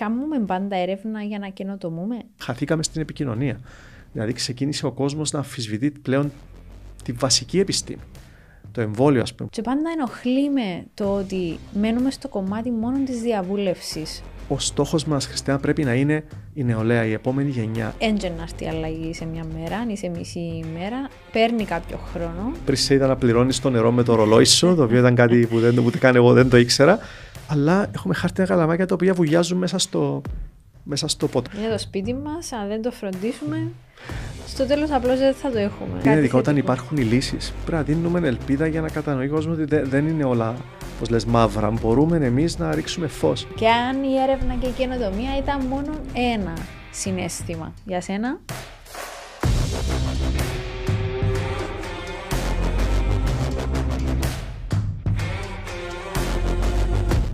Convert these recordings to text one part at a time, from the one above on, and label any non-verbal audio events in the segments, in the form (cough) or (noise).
κάνουμε πάντα έρευνα για να καινοτομούμε; Χαθήκαμε στην επικοινωνία. Δηλαδή ξεκίνησε ο κόσμος να αμφισβητεί πλέον τη βασική επιστήμη. Το εμβόλιο, ας πούμε. Και πάντα ενοχλεί με το ότι μένουμε στο κομμάτι μόνο της διαβούλευσης. Ο στόχος μας, Χριστιανά, πρέπει να είναι η νεολαία, η επόμενη γενιά. Έντζε να έρθει αλλαγή σε μια μέρα ή σε μισή ημέρα. Παίρνει κάποιο χρόνο. Πριν σε είδα να πληρώνεις το νερό με το ρολόι σου, το οποίο ήταν κάτι που δεν, ούτε καν εγώ δεν το ήξερα. Αλλά έχουμε χάρτινα καλαμάκια τα οποία βουλιάζουν μέσα στο, μέσα στο πότο. Είναι το σπίτι μας, αν δεν το φροντίσουμε, στο τέλος απλώς δεν θα το έχουμε. Είναι ειδικά όταν υπάρχουν οι λύσεις. Πρέπει να δίνουμε ελπίδα για να κατανοεί ο κόσμος ότι δεν είναι όλα πώς λες, μαύρα. Μπορούμε εμείς να ρίξουμε φως. Και αν η έρευνα και η καινοτομία ήταν μόνο ένα συνέστημα για σένα.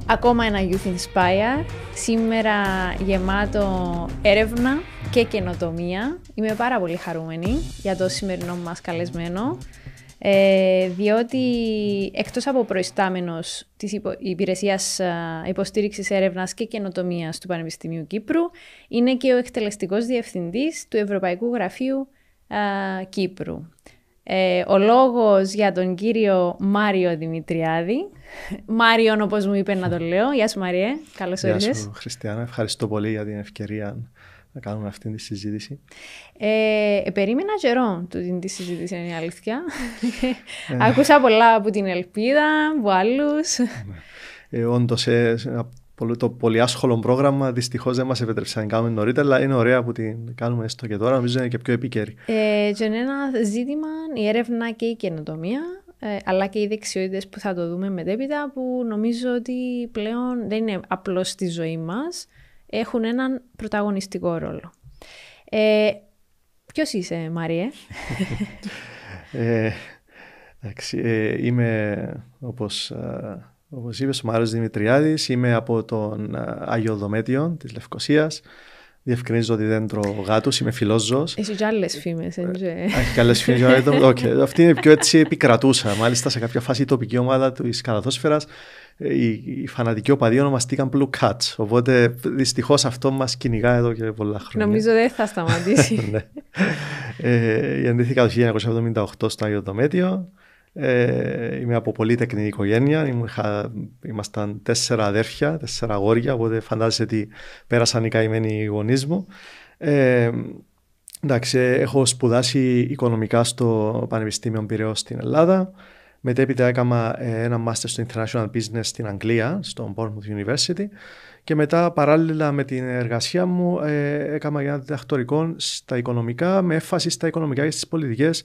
Ακόμα ένα Youth Inspire. Σήμερα γεμάτο έρευνα και καινοτομία. Είμαι πάρα πολύ χαρούμενη για το σημερινό μας καλεσμένο. Ε, διότι εκτός από προϊστάμενος της υπο, υπηρεσίας υποστήριξης έρευνας και καινοτομίας του Πανεπιστημίου Κύπρου, είναι και ο εκτελεστικός διευθυντής του Ευρωπαϊκού Γραφείου Κύπρου. Ε, ο λόγος για τον κύριο Μάριο Δημητριάδη. Μάριον όπως μου είπε να το λέω. Γεια σου Μαριέ, καλώς ήρθες. Γεια σου Χριστιανά, ευχαριστώ πολύ για την ευκαιρία να κάνουμε αυτή τη συζήτηση. Ε, ε περίμενα καιρό τούτη τη συζήτηση, είναι η αλήθεια. Ε. Άκουσα πολλά από την ελπίδα, από άλλους. Ε, Όντως, ε, το πολύ άσχολο πρόγραμμα δυστυχώς δεν μας επέτρεψε να κάνουμε νωρίτερα, αλλά είναι ωραία που την κάνουμε έστω και τώρα. Νομίζω είναι και πιο επίκαιρη. Ε, και είναι ένα ζήτημα η έρευνα και η καινοτομία, ε, αλλά και οι δεξιότητες που θα το δούμε μετέπειτα, που νομίζω ότι πλέον δεν είναι απλώς στη ζωή μας, έχουν έναν πρωταγωνιστικό ρόλο. Ε, Ποιος είσαι, Μάριε; (laughs) ε, εντάξει, ε, είμαι όπως, ε, όπως είπες ο Μάριος Δημητριάδης, είμαι από τον ε, Άγιο Δομέτιο της Λευκοσίας. Διευκρινίζω ότι δεν τρώω γάτους, είμαι φιλόζωος. Έχει και άλλες φήμες, έτσι. Έχει και άλλες φήμες. okay. Αυτή είναι πιο έτσι επικρατούσα. Μάλιστα σε κάποια φάση η τοπική ομάδα της καλαθόσφαιρας οι, οι φανατικοί οπαδοί ονομαστήκαν Blue Cats. Οπότε δυστυχώς αυτό μας κυνηγά εδώ και πολλά χρόνια. Νομίζω δεν θα (laughs) σταματήσει. ναι. ε, γεννήθηκα το 1978 στο Άγιο Δομέτιο. Ε, είμαι από πολύ τεχνική οικογένεια. Είχα, ήμασταν τέσσερα αδέρφια, τέσσερα αγόρια. Οπότε φαντάζεσαι ότι πέρασαν οι καημένοι γονείς μου. Ε, εντάξει, έχω σπουδάσει οικονομικά στο Πανεπιστήμιο Πυραιό στην Ελλάδα. Μετέπειτα έκανα ε, ένα Master στο International Business στην Αγγλία, στο Bournemouth University και μετά παράλληλα με την εργασία μου ε, έκανα ένα διδακτορικό στα οικονομικά με έφαση στα οικονομικά και στις πολιτικές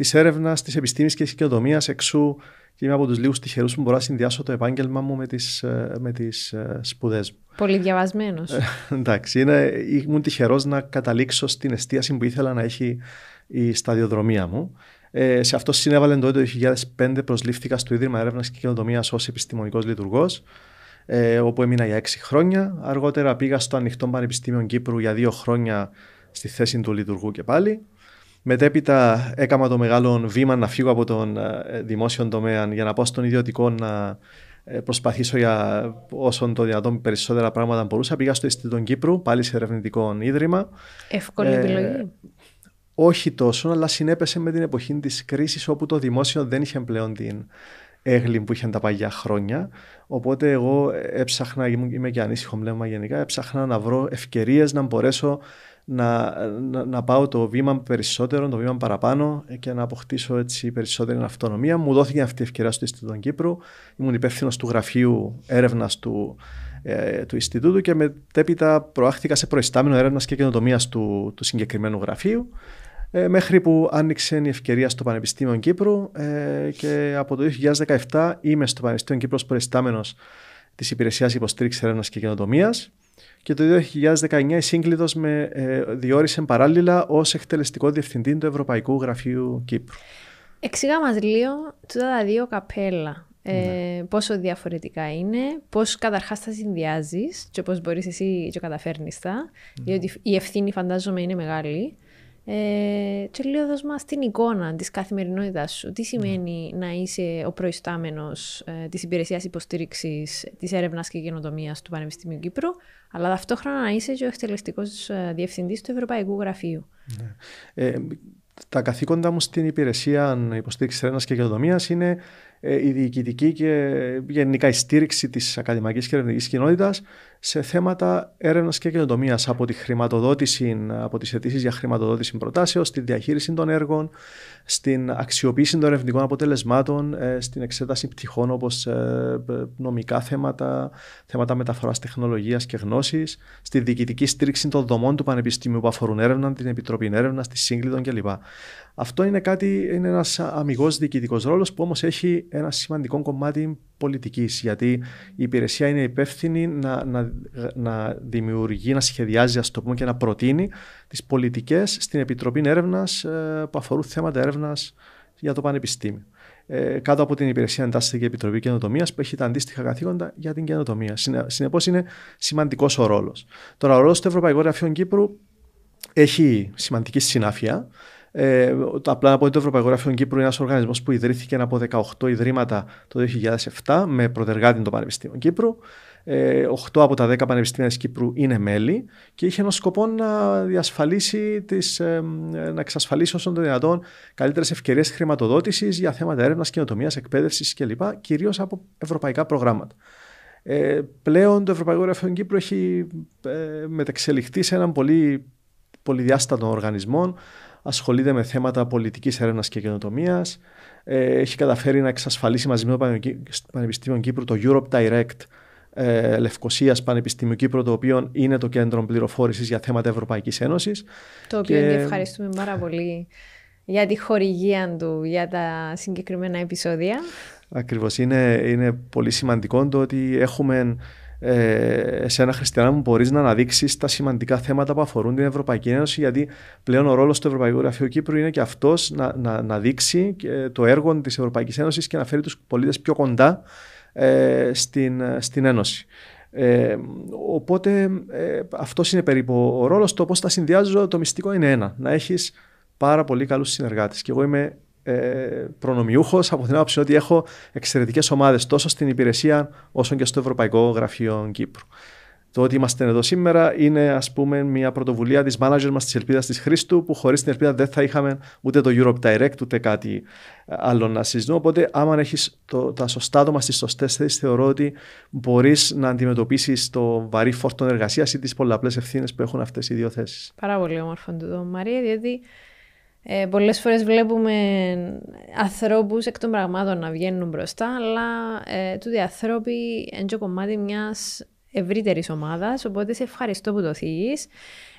της έρευνας, της επιστήμης και της οικονομίας εξού και είμαι από τους λίγους τυχερούς που μπορώ να συνδυάσω το επάγγελμα μου με τις, ε, με τις σπουδές μου. Πολύ διαβασμένος. εντάξει, είναι, ήμουν τυχερός να καταλήξω στην εστίαση που ήθελα να έχει η σταδιοδρομία μου. Ε, σε αυτό συνέβαλε το 2005 προσλήφθηκα στο Ίδρυμα Έρευνας και Καινοτομίας ως επιστημονικός λειτουργός, ε, όπου έμεινα για έξι χρόνια. Αργότερα πήγα στο Ανοιχτό Πανεπιστήμιο Κύπρου για δύο χρόνια στη θέση του λειτουργού και πάλι. Μετέπειτα έκανα το μεγάλο βήμα να φύγω από τον ε, δημόσιο τομέα για να πάω στον ιδιωτικό να ε, προσπαθήσω για όσο το δυνατόν περισσότερα πράγματα μπορούσα. Πήγα στο Ινστιτούτο Κύπρου, πάλι σε ερευνητικό ίδρυμα. Εύκολη επιλογή όχι τόσο, αλλά συνέπεσε με την εποχή της κρίσης όπου το δημόσιο δεν είχε πλέον την έγκλη που είχαν τα παλιά χρόνια. Οπότε εγώ έψαχνα, είμαι και ανήσυχο βλέμμα γενικά, έψαχνα να βρω ευκαιρίες να μπορέσω να, να, να, πάω το βήμα περισσότερο, το βήμα παραπάνω και να αποκτήσω έτσι περισσότερη αυτονομία. Μου δόθηκε αυτή η ευκαιρία στο Ινστιτούτο Κύπρου. Ήμουν υπεύθυνος του γραφείου έρευνας του, ε, του Ινστιτούτου και μετέπειτα προάχθηκα σε προϊστάμενο έρευνας και καινοτομίας του, του συγκεκριμένου γραφείου. Ε, μέχρι που άνοιξε η ευκαιρία στο Πανεπιστήμιο Κύπρου ε, και από το 2017 είμαι στο Πανεπιστήμιο Κύπρου προϊστάμενος της Υπηρεσίας Υποστήριξης Έρευνας και Καινοτομίας και το 2019 η Σύγκλητος με ε, διόρισε παράλληλα ως εκτελεστικό διευθυντή του Ευρωπαϊκού Γραφείου Κύπρου. Εξήγα μας λίγο τα δύο καπέλα. Ε, ναι. Πόσο διαφορετικά είναι, πώς καταρχάς τα συνδυάζεις και πώς μπορείς εσύ και καταφέρνεις τα, ναι. διότι η ευθύνη φαντάζομαι είναι μεγάλη. Ε, και λίγο δώσ' μας την εικόνα της καθημερινότητας σου. Τι σημαίνει να είσαι ο προϊστάμενος ε, της υπηρεσίας υποστήριξης της έρευνας και καινοτομίας του Πανεπιστημίου Κύπρου, αλλά ταυτόχρονα να είσαι και ο εκτελεστικός ε, διευθυντής του Ευρωπαϊκού Γραφείου. Ναι. Ε, τα καθήκοντα μου στην υπηρεσία υποστήριξης έρευνας και καινοτομία είναι ε, η διοικητική και γενικά η στήριξη της ακαδημαϊκής και ερευνητικής κοινότητας σε θέματα έρευνας και καινοτομίας. Από τη χρηματοδότηση, από τις αιτήσεις για χρηματοδότηση προτάσεων, στη διαχείριση των έργων, στην αξιοποίηση των ερευνητικών αποτελεσμάτων, ε, στην εξέταση πτυχών όπως ε, νομικά θέματα, θέματα μεταφοράς τεχνολογίας και γνώσης, στη διοικητική στήριξη των δομών του Πανεπιστημίου που αφορούν έρευνα, την Επιτροπή Έρευνας, τη Σύγκλιτων κλπ. Αυτό είναι, κάτι, είναι ένας αμυγός διοικητικός ρόλος που όμως έχει ένα σημαντικό κομμάτι πολιτικής γιατί η υπηρεσία είναι υπεύθυνη να, να, να δημιουργεί, να σχεδιάζει ας το πούμε και να προτείνει τις πολιτικές στην Επιτροπή Έρευνας ε, που αφορούν θέματα έρευνας για το Πανεπιστήμιο. Ε, κάτω από την υπηρεσία εντάσσεται και η Επιτροπή Καινοτομίας που έχει τα αντίστοιχα καθήκοντα για την καινοτομία. Συνεπώς είναι σημαντικός ο ρόλος. Τώρα, ο ρόλος του Ευρωπαϊκού Γραφείου Κύπρου έχει σημαντική συνάφεια. Ε, απλά να πω ότι το Ευρωπαϊκό Γραφείο Κύπρου είναι ένας οργανισμός που ιδρύθηκε από 18 ιδρύματα το 2007 με προτεργάτη το Πανεπιστήμιο Κύπρου. Ε, 8 από τα 10 πανεπιστήμια της Κύπρου είναι μέλη και είχε ένα σκοπό να διασφαλίσει, τις, ε, να εξασφαλίσει όσο το δυνατόν καλύτερες ευκαιρίες χρηματοδότησης για θέματα έρευνας, κοινοτομία, εκπαίδευσης κλπ. κυρίως από ευρωπαϊκά προγράμματα. Ε, πλέον το Ευρωπαϊκό Γραφείο Κύπρου έχει ε, μετεξελιχθεί σε έναν πολύ πολυδιάστατο οργανισμό ασχολείται με θέματα πολιτικής έρευνας και καινοτομίας. Ε, έχει καταφέρει να εξασφαλίσει μαζί με το Πανεπιστήμιο Κύπρου το Europe Direct ε, Λευκοσίας Πανεπιστήμιο Κύπρου, το οποίο είναι το κέντρο πληροφόρησης για θέματα Ευρωπαϊκής Ένωσης. Το οποίο και... ευχαριστούμε πάρα πολύ για τη χορηγία του για τα συγκεκριμένα επεισόδια. Ακριβώς. Είναι, είναι πολύ σημαντικό το ότι έχουμε ε, σε ένα χριστιανά μου μπορείς να αναδείξεις τα σημαντικά θέματα που αφορούν την Ευρωπαϊκή Ένωση, γιατί πλέον ο ρόλος του Ευρωπαϊκού Γραφείου Κύπρου είναι και αυτός να, να, να δείξει το έργο της Ευρωπαϊκής Ένωσης και να φέρει τους πολίτες πιο κοντά ε, στην, στην Ένωση. Ε, οπότε ε, αυτός είναι περίπου ο ρόλος. Το πώ τα συνδυάζω, το μυστικό είναι ένα. Να έχεις πάρα πολύ καλούς συνεργάτες. Και εγώ είμαι ε, προνομιούχος από την άποψη ότι έχω εξαιρετικές ομάδες τόσο στην υπηρεσία όσο και στο Ευρωπαϊκό Γραφείο Κύπρου. Το ότι είμαστε εδώ σήμερα είναι ας πούμε μια πρωτοβουλία της manager μας της Ελπίδας της Χρήστου που χωρίς την Ελπίδα δεν θα είχαμε ούτε το Europe Direct ούτε κάτι άλλο να συζητούμε. Οπότε άμα έχεις το, τα σωστά άτομα στις σωστές θέσεις θεωρώ ότι μπορείς να αντιμετωπίσεις το βαρύ φόρτο εργασίας ή τις πολλαπλές ευθύνες που έχουν αυτές οι δύο θέσεις. Πάρα πολύ όμορφο το Μαρία διότι ε, πολλές φορές βλέπουμε ανθρώπους εκ των πραγμάτων να βγαίνουν μπροστά, αλλά ε, τούτοι ανθρώποι είναι και κομμάτι μιας ευρύτερης ομάδας, οπότε σε ευχαριστώ που το θίγεις.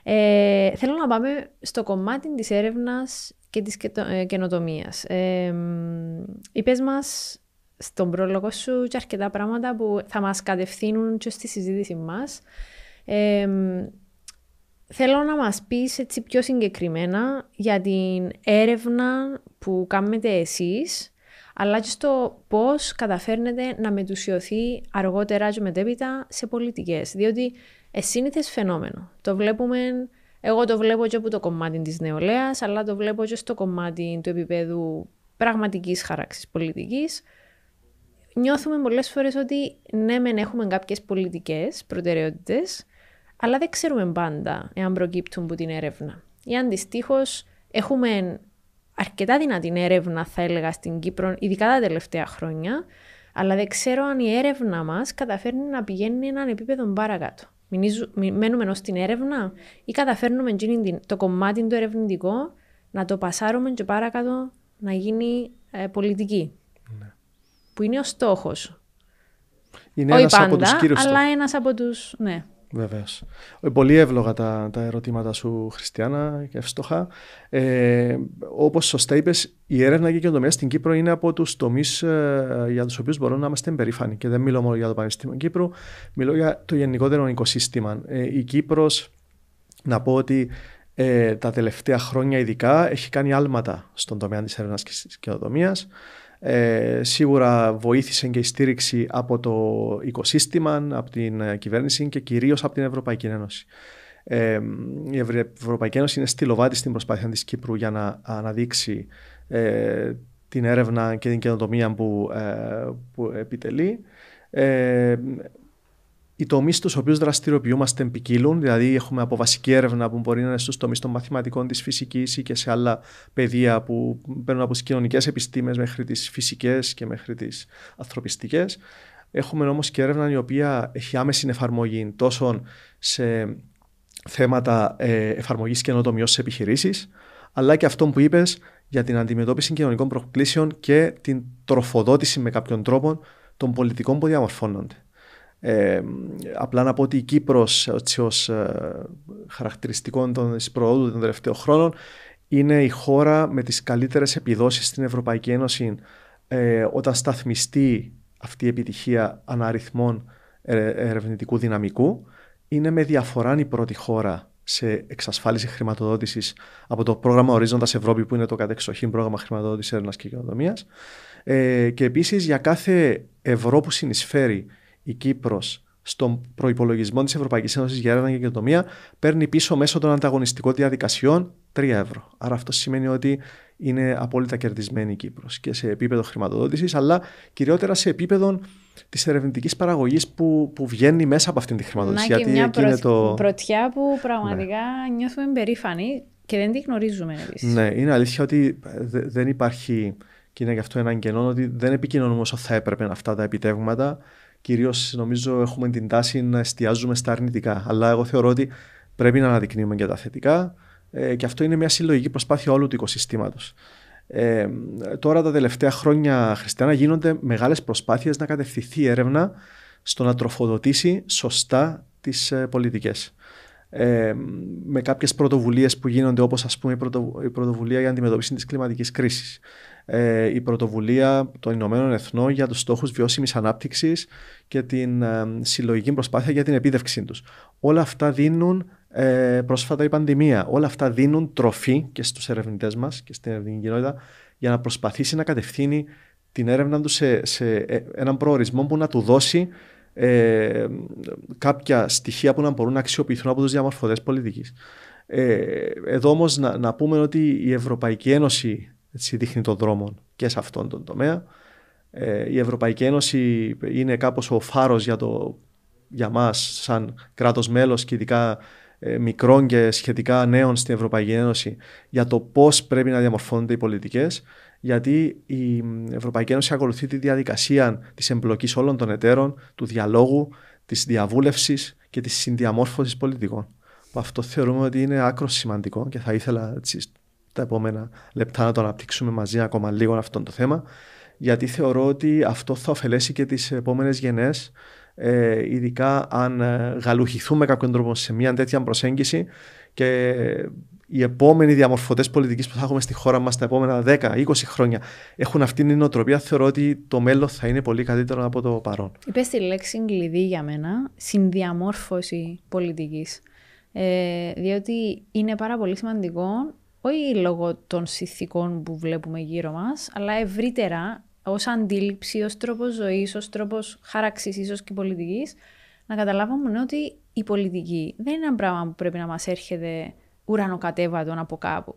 Ε, θέλω να πάμε στο κομμάτι της έρευνας και της ε, καινοτομίας. Ε, είπες μας στον πρόλογο σου και αρκετά πράγματα που θα μας κατευθύνουν και στη συζήτηση μας. Ε, Θέλω να μας πεις έτσι πιο συγκεκριμένα για την έρευνα που κάνετε εσείς, αλλά και στο πώς καταφέρνετε να μετουσιωθεί αργότερα και μετέπειτα σε πολιτικές. Διότι εσύνηθες φαινόμενο. Το βλέπουμε, εγώ το βλέπω και από το κομμάτι της νεολαίας, αλλά το βλέπω και στο κομμάτι του επίπεδου πραγματικής χαράξης πολιτικής. Νιώθουμε πολλές φορές ότι ναι μεν έχουμε κάποιες πολιτικές προτεραιότητες, αλλά δεν ξέρουμε πάντα εάν προκύπτουν από την έρευνα. Ή αντιστοίχω έχουμε αρκετά δυνατή έρευνα, θα έλεγα, στην Κύπρο, ειδικά τα τελευταία χρόνια, αλλά δεν ξέρω αν η έρευνα μας καταφέρνει να πηγαίνει έναν επίπεδο παρακάτω. Μένουμε ενό στην έρευνα ή καταφέρνουμε το κομμάτι το ερευνητικό να το πασάρουμε και παρακάτω να γίνει ε, πολιτική. Ναι. Που είναι ο στόχος. Είναι Όχι πάντα, από αλλά ένας από τους. Ναι. Βεβαίως. Ε, πολύ εύλογα τα, τα ερωτήματα σου, Χριστιανά, και εύστοχα. Ε, Όπως σωστά είπες, η έρευνα και η καινοτομία στην Κύπρο είναι από τους τομείς ε, για τους οποίους μπορούμε να είμαστε περήφανοι. Και δεν μιλώ μόνο για το Πανεπιστήμιο Κύπρου, μιλώ για το γενικότερο οικοσύστημα. Ε, η Κύπρος, να πω ότι ε, τα τελευταία χρόνια ειδικά έχει κάνει άλματα στον τομέα της έρευνας και της καινοτομίας. Ε, σίγουρα βοήθησε και η στήριξη από το οικοσύστημα, από την ε, κυβέρνηση και κυρίως από την Ευρωπαϊκή Ένωση. Ε, η Ευρωπαϊκή Ένωση είναι στυλοβάτη στην προσπάθεια της Κύπρου για να αναδείξει ε, την έρευνα και την καινοτομία που, ε, που επιτελεί. Ε, οι τομείς στους οποίους δραστηριοποιούμαστε ποικίλουν, δηλαδή έχουμε από βασική έρευνα που μπορεί να είναι στους τομείς των μαθηματικών, της φυσικής ή και σε άλλα πεδία που παίρνουν από τις κοινωνικές επιστήμες μέχρι τις φυσικές και μέχρι τις ανθρωπιστικές. Έχουμε όμως και έρευνα η οποία έχει άμεση εφαρμογή τόσο σε θέματα ε, εφαρμογής καινοτομιών σε επιχειρήσεις, αλλά και αυτό που είπες για την αντιμετώπιση κοινωνικών προκλήσεων και την τροφοδότηση με κάποιον τρόπο των πολιτικών που διαμορφώνονται. Ε, απλά να πω ότι η Κύπρος ως ε, χαρακτηριστικό των προόδου των τελευταίων χρόνων είναι η χώρα με τις καλύτερες επιδόσεις στην Ευρωπαϊκή Ένωση ε, όταν σταθμιστεί αυτή η επιτυχία αναριθμών ε, ερευνητικού δυναμικού. Είναι με διαφορά η πρώτη χώρα σε εξασφάλιση χρηματοδότησης από το πρόγραμμα Ορίζοντας Ευρώπη, που είναι το κατεξοχήν πρόγραμμα χρηματοδότησης έρευνας και κοινοτομίας. Ε, και επίσης για κάθε ευρώ που συνεισφέρει η Κύπρος στον προπολογισμό της Ευρωπαϊκής Ένωσης για έρευνα και καινοτομία παίρνει πίσω μέσω των ανταγωνιστικών διαδικασιών 3 ευρώ. Άρα αυτό σημαίνει ότι είναι απόλυτα κερδισμένη η Κύπρος και σε επίπεδο χρηματοδότησης, αλλά κυριότερα σε επίπεδο της ερευνητικής παραγωγής που, που βγαίνει μέσα από αυτήν τη χρηματοδότηση. Να και μια πρωτ... το... πρωτιά που πραγματικά ναι. νιώθουμε περήφανοι και δεν τη γνωρίζουμε επίση. Ναι, είναι αλήθεια ότι δεν υπάρχει. Και είναι γι' αυτό ένα κενό ότι δεν επικοινωνούμε όσο θα έπρεπε αυτά τα επιτεύγματα κυρίως νομίζω έχουμε την τάση να εστιάζουμε στα αρνητικά. Αλλά εγώ θεωρώ ότι πρέπει να αναδεικνύουμε και τα θετικά ε, και αυτό είναι μια συλλογική προσπάθεια όλου του οικοσυστήματος. Ε, τώρα τα τελευταία χρόνια, Χριστιανά, γίνονται μεγάλες προσπάθειες να κατευθυνθεί η έρευνα στο να τροφοδοτήσει σωστά τις ε, πολιτικές. Ε, με κάποιες πρωτοβουλίες που γίνονται όπως ας πούμε η πρωτοβουλία για αντιμετώπιση της κλιματικής κρίσης ε, η πρωτοβουλία των Ηνωμένων Εθνών για τους στόχους βιώσιμης ανάπτυξης και την ε, συλλογική προσπάθεια για την επίδευξή τους. Όλα αυτά δίνουν, ε, πρόσφατα η πανδημία, όλα αυτά δίνουν τροφή και στους ερευνητές μας και στην ερευνητική κοινότητα για να προσπαθήσει να κατευθύνει την έρευνα του σε, σε ε, έναν προορισμό που να του δώσει ε, κάποια στοιχεία που να μπορούν να αξιοποιηθούν από τους διαμορφωτές πολιτικής. Ε, εδώ όμως να, να πούμε ότι η Ευρωπαϊκή Ένωση έτσι, δείχνει τον δρόμο και σε αυτόν τον τομέα. Ε, η Ευρωπαϊκή Ένωση είναι κάπως ο φάρος για, το, για μας σαν κράτος μέλος και ειδικά ε, μικρών και σχετικά νέων στην Ευρωπαϊκή Ένωση για το πώς πρέπει να διαμορφώνονται οι πολιτικές γιατί η Ευρωπαϊκή Ένωση ακολουθεί τη διαδικασία της εμπλοκής όλων των εταίρων, του διαλόγου, της διαβούλευσης και της συνδιαμόρφωσης πολιτικών. Αυτό θεωρούμε ότι είναι άκρος σημαντικό και θα ήθελα έτσι, τα επόμενα λεπτά να το αναπτύξουμε μαζί ακόμα λίγο αυτό το θέμα γιατί θεωρώ ότι αυτό θα ωφελέσει και τις επόμενες γενναίες ε, ειδικά αν ε, γαλουχηθούμε κάποιον τρόπο σε μια τέτοια προσέγγιση και οι επόμενοι διαμορφωτές πολιτικής που θα έχουμε στη χώρα μας τα επόμενα 10-20 χρόνια έχουν αυτήν την νοοτροπία, θεωρώ ότι το μέλλον θα είναι πολύ καλύτερο από το παρόν. Είπες τη λέξη κλειδί για μένα, συνδιαμόρφωση πολιτικής. Ε, διότι είναι πάρα πολύ σημαντικό όχι λόγω των συνθηκών που βλέπουμε γύρω μας, αλλά ευρύτερα ως αντίληψη, ως τρόπος ζωής, ως τρόπος χάραξης ίσως και πολιτικής, να καταλάβουμε ότι η πολιτική δεν είναι ένα πράγμα που πρέπει να μας έρχεται ουρανοκατέβατον από κάπου.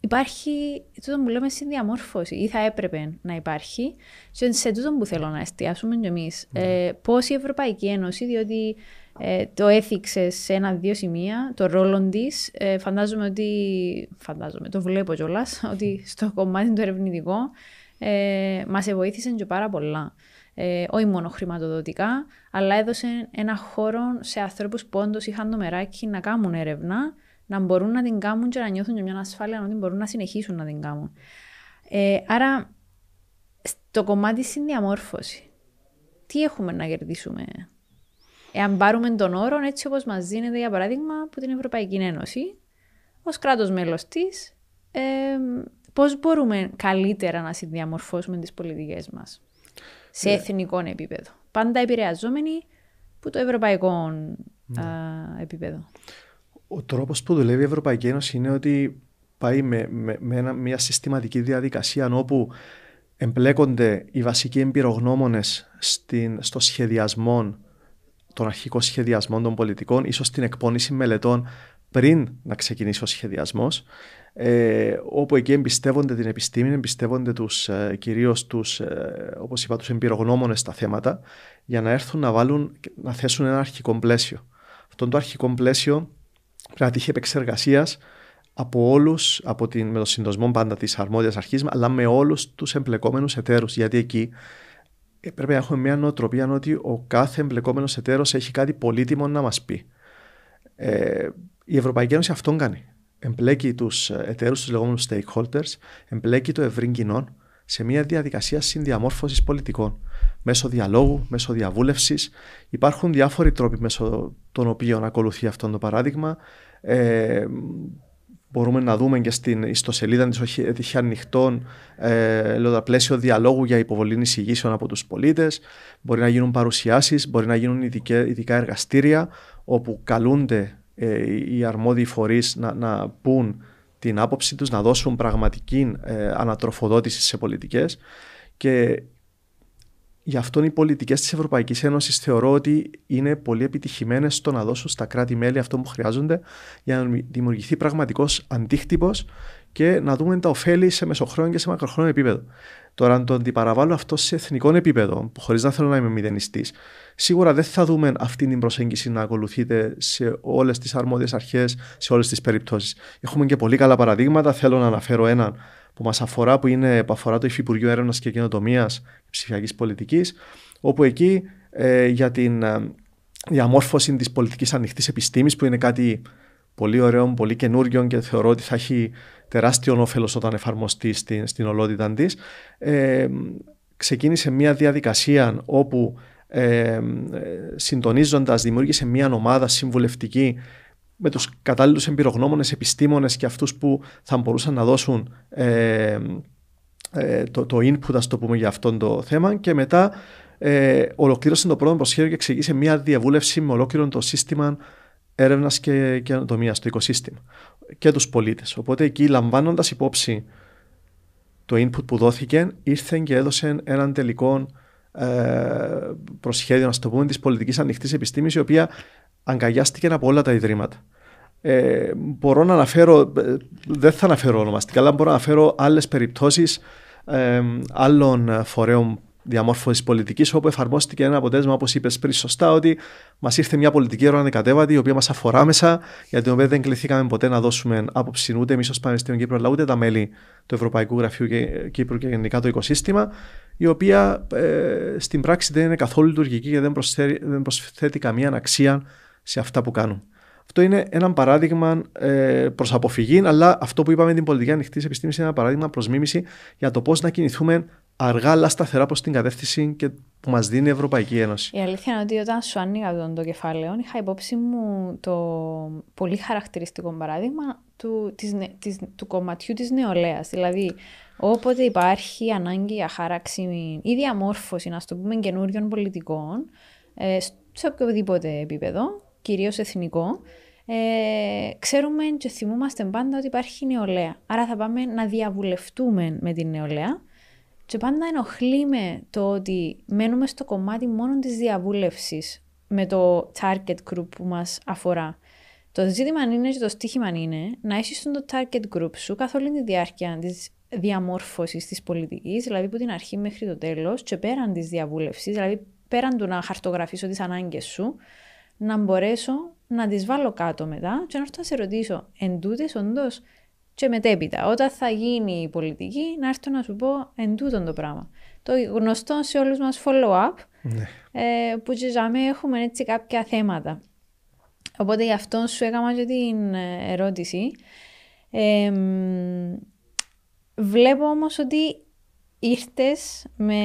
Υπάρχει τούτο που λέμε συνδιαμόρφωση ή θα έπρεπε να υπάρχει και σε τούτο που θέλω να εστιάσουμε κι εμείς. Mm. Ε, πώς η Ευρωπαϊκή Ένωση, διότι ε, το έθιξες σε ένα-δύο σημεία, το ρόλο της. Ε, φαντάζομαι ότι. Φαντάζομαι, το βλέπω κιόλας, (laughs) ότι στο κομμάτι του ερευνητικό ε, μας βοήθησε και πάρα πολλά. Ε, όχι μόνο χρηματοδοτικά, αλλά έδωσε ένα χώρο σε ανθρώπους που όντως είχαν το μεράκι να κάνουν έρευνα, να μπορούν να την κάνουν και να νιώθουν και μια ασφάλεια ότι μπορούν να συνεχίσουν να την κάνουν. Ε, άρα, στο κομμάτι συνδιαμόρφωσης, τι έχουμε να κερδίσουμε; Εάν πάρουμε τον όρο έτσι όπως μας δίνεται για παράδειγμα από την Ευρωπαϊκή Ένωση, ως κράτος μέλος της, ε, πώς μπορούμε καλύτερα να συνδιαμορφώσουμε τις πολιτικές μας σε yeah. Ναι. εθνικό επίπεδο. Πάντα επηρεαζόμενοι από το ευρωπαϊκό ναι. επίπεδο. Ο τρόπος που δουλεύει η Ευρωπαϊκή Ένωση είναι ότι πάει με, με, με μια συστηματική διαδικασία όπου εμπλέκονται οι βασικοί εμπειρογνώμονες στο σχεδιασμό τον αρχικό σχεδιασμό των πολιτικών, ίσως την εκπόνηση μελετών πριν να ξεκινήσει ο σχεδιασμός, ε, όπου εκεί εμπιστεύονται την επιστήμη, εμπιστεύονται τους, ε, κυρίως τους, ε, όπως είπα, τους εμπειρογνώμονες στα θέματα, για να έρθουν να, βάλουν, να θέσουν ένα αρχικό πλαίσιο. Αυτό το αρχικό πλαίσιο πρέπει να τύχει επεξεργασίας από όλους, με το συντοσμό πάντα της αρμόδιας αρχής, αλλά με όλους τους εμπλεκόμενους εταίρους. Γιατί εκεί ε, πρέπει να έχουμε μια νοοτροπία ότι ο κάθε εμπλεκόμενος εταίρος έχει κάτι πολύτιμο να μας πει. Ε, η Ευρωπαϊκή Ένωση αυτόν κάνει. Εμπλέκει τους εταίρους, τους λεγόμενους stakeholders, εμπλέκει το ευρύ κοινό σε μια διαδικασία συνδιαμόρφωσης πολιτικών. Μέσω διαλόγου, μέσω διαβούλευσης. Υπάρχουν διάφοροι τρόποι μέσω των οποίων ακολουθεί αυτό το παράδειγμα. Ε, μπορούμε να δούμε και στην ιστοσελίδα της Έτυχε Ανοιχτών ε, πλαίσιο διαλόγου για υποβολή εισηγήσεων από τους πολίτες. Μπορεί να γίνουν παρουσιάσεις, μπορεί να γίνουν ειδικά, ειδικά εργαστήρια όπου καλούνται ε, οι αρμόδιοι φορείς να, να πούν την άποψη τους, να δώσουν πραγματική ε, ανατροφοδότηση σε πολιτικές και Γι' αυτό οι πολιτικές της Ευρωπαϊκής Ένωσης θεωρώ ότι είναι πολύ επιτυχημένες στο να δώσουν στα κράτη-μέλη αυτό που χρειάζονται για να δημιουργηθεί πραγματικός αντίκτυπος και να δούμε τα ωφέλη σε μεσοχρόνιο και σε μακροχρόνιο επίπεδο. Τώρα, αν το αντιπαραβάλλω αυτό σε εθνικό επίπεδο, χωρίς να θέλω να είμαι μηδενιστής, σίγουρα δεν θα δούμε αυτή την προσέγγιση να ακολουθείτε σε όλες τις αρμόδιες αρχές, σε όλες τις περιπτώσεις. Έχουμε και πολύ καλά παραδείγματα. Θέλω να αναφέρω έναν που μας αφορά, που, είναι, που αφορά το Υφυπουργείο Έρευνας και Καινοτομίας ψηφιακής πολιτικής, όπου εκεί ε, για την ε, διαμόρφωση της πολιτικής ανοιχτής επιστήμης, που είναι κάτι πολύ ωραίο, πολύ καινούριο και θεωρώ ότι θα έχει τεράστιο όφελος όταν εφαρμοστεί στην, στην ολότητα της. Ε, ξεκίνησε μια διαδικασία όπου ε, συντονίζοντας δημιούργησε μια ομάδα συμβουλευτική με τους κατάλληλους εμπειρογνώμονες, επιστήμονες και αυτούς που θα μπορούσαν να δώσουν ε, ε, το, το input, ας το πούμε, για αυτό το θέμα και μετά ε, ολοκλήρωσε το πρώτο προσχέδιο και ξεκίνησε μια διαβούλευση με ολόκληρο το σύστημα έρευνας και καινοτομία, το οικοσύστημα και τους πολίτες. Οπότε εκεί, λαμβάνοντας υπόψη το input που δόθηκε, ήρθε και έδωσε έναν τελικό ε, προσχέδιο, να το πούμε, της πολιτικής ανοιχτής επιστήμης, η οποία αγκαλιάστηκε από όλα τα ιδρύματα. Ε, μπορώ να αναφέρω, ε, δεν θα αναφέρω ονομαστικά, αλλά μπορώ να αναφέρω άλλες περιπτώσεις ε, άλλων φορέων διαμόρφωσης πολιτικής, όπου εφαρμόστηκε ένα αποτέλεσμα, όπως είπες πριν σωστά, ότι μας ήρθε μια πολιτική ανεκατέβατη, η οποία μας αφορά μέσα, για την οποία δεν κληθήκαμε ποτέ να δώσουμε άποψη ούτε εμείς ως Πανεπιστήμιο Κύπρου, αλλά ούτε τα μέλη του Ευρωπαϊκού Γραφείου Κύπρου και γενικά το οικοσύστημα, η οποία ε, στην πράξη δεν είναι καθόλου λειτουργική και δεν προσθέτει, δεν προσθέτει καμία αξία σε αυτά που κάνουν. Αυτό είναι ένα παράδειγμα ε, προς αποφυγή, αλλά αυτό που είπαμε την πολιτική ανοιχτή επιστήμη είναι ένα παράδειγμα προς μίμηση για το πώς να κινηθούμε αργά αλλά σταθερά προς την κατεύθυνση και που μας δίνει η Ευρωπαϊκή Ένωση. Η αλήθεια είναι ότι όταν σου άνοιγα το κεφάλαιο, είχα υπόψη μου το πολύ χαρακτηριστικό παράδειγμα του, της, της, του κομματιού της νεολαίας. Δηλαδή, όποτε υπάρχει ανάγκη για χάραξη ή διαμόρφωση, να το πούμε, καινούριων πολιτικών, ε, σε οποιοδήποτε επίπεδο, κυρίως εθνικό, ε, ξέρουμε και θυμούμαστε πάντα ότι υπάρχει νεολαία. Άρα θα πάμε να διαβουλευτούμε με την νεολαία και πάντα ενοχλεί με το ότι μένουμε στο κομμάτι μόνο της διαβούλευσης με το target group που μας αφορά. Το ζήτημα είναι και το στίχημα είναι να έχεις το target group σου καθ' όλη τη διάρκεια της διαμόρφωσης της πολιτικής, δηλαδή από την αρχή μέχρι το τέλος και πέραν της διαβούλευσης, δηλαδή πέραν του να χαρτογραφήσω τις ανάγκες σου, να μπορέσω να τις βάλω κάτω μετά και να έρθω να σε ρωτήσω εν τούτες όντως και μετέπειτα. Όταν θα γίνει η πολιτική, να έρθω να σου πω εν τούτον το πράγμα. Το γνωστό σε όλους μας follow-up, ναι. ε, που και έχουμε έτσι κάποια θέματα. Οπότε γι' αυτό σου έκανα και την ε, ερώτηση. Ε, βλέπω όμως ότι ήρθες με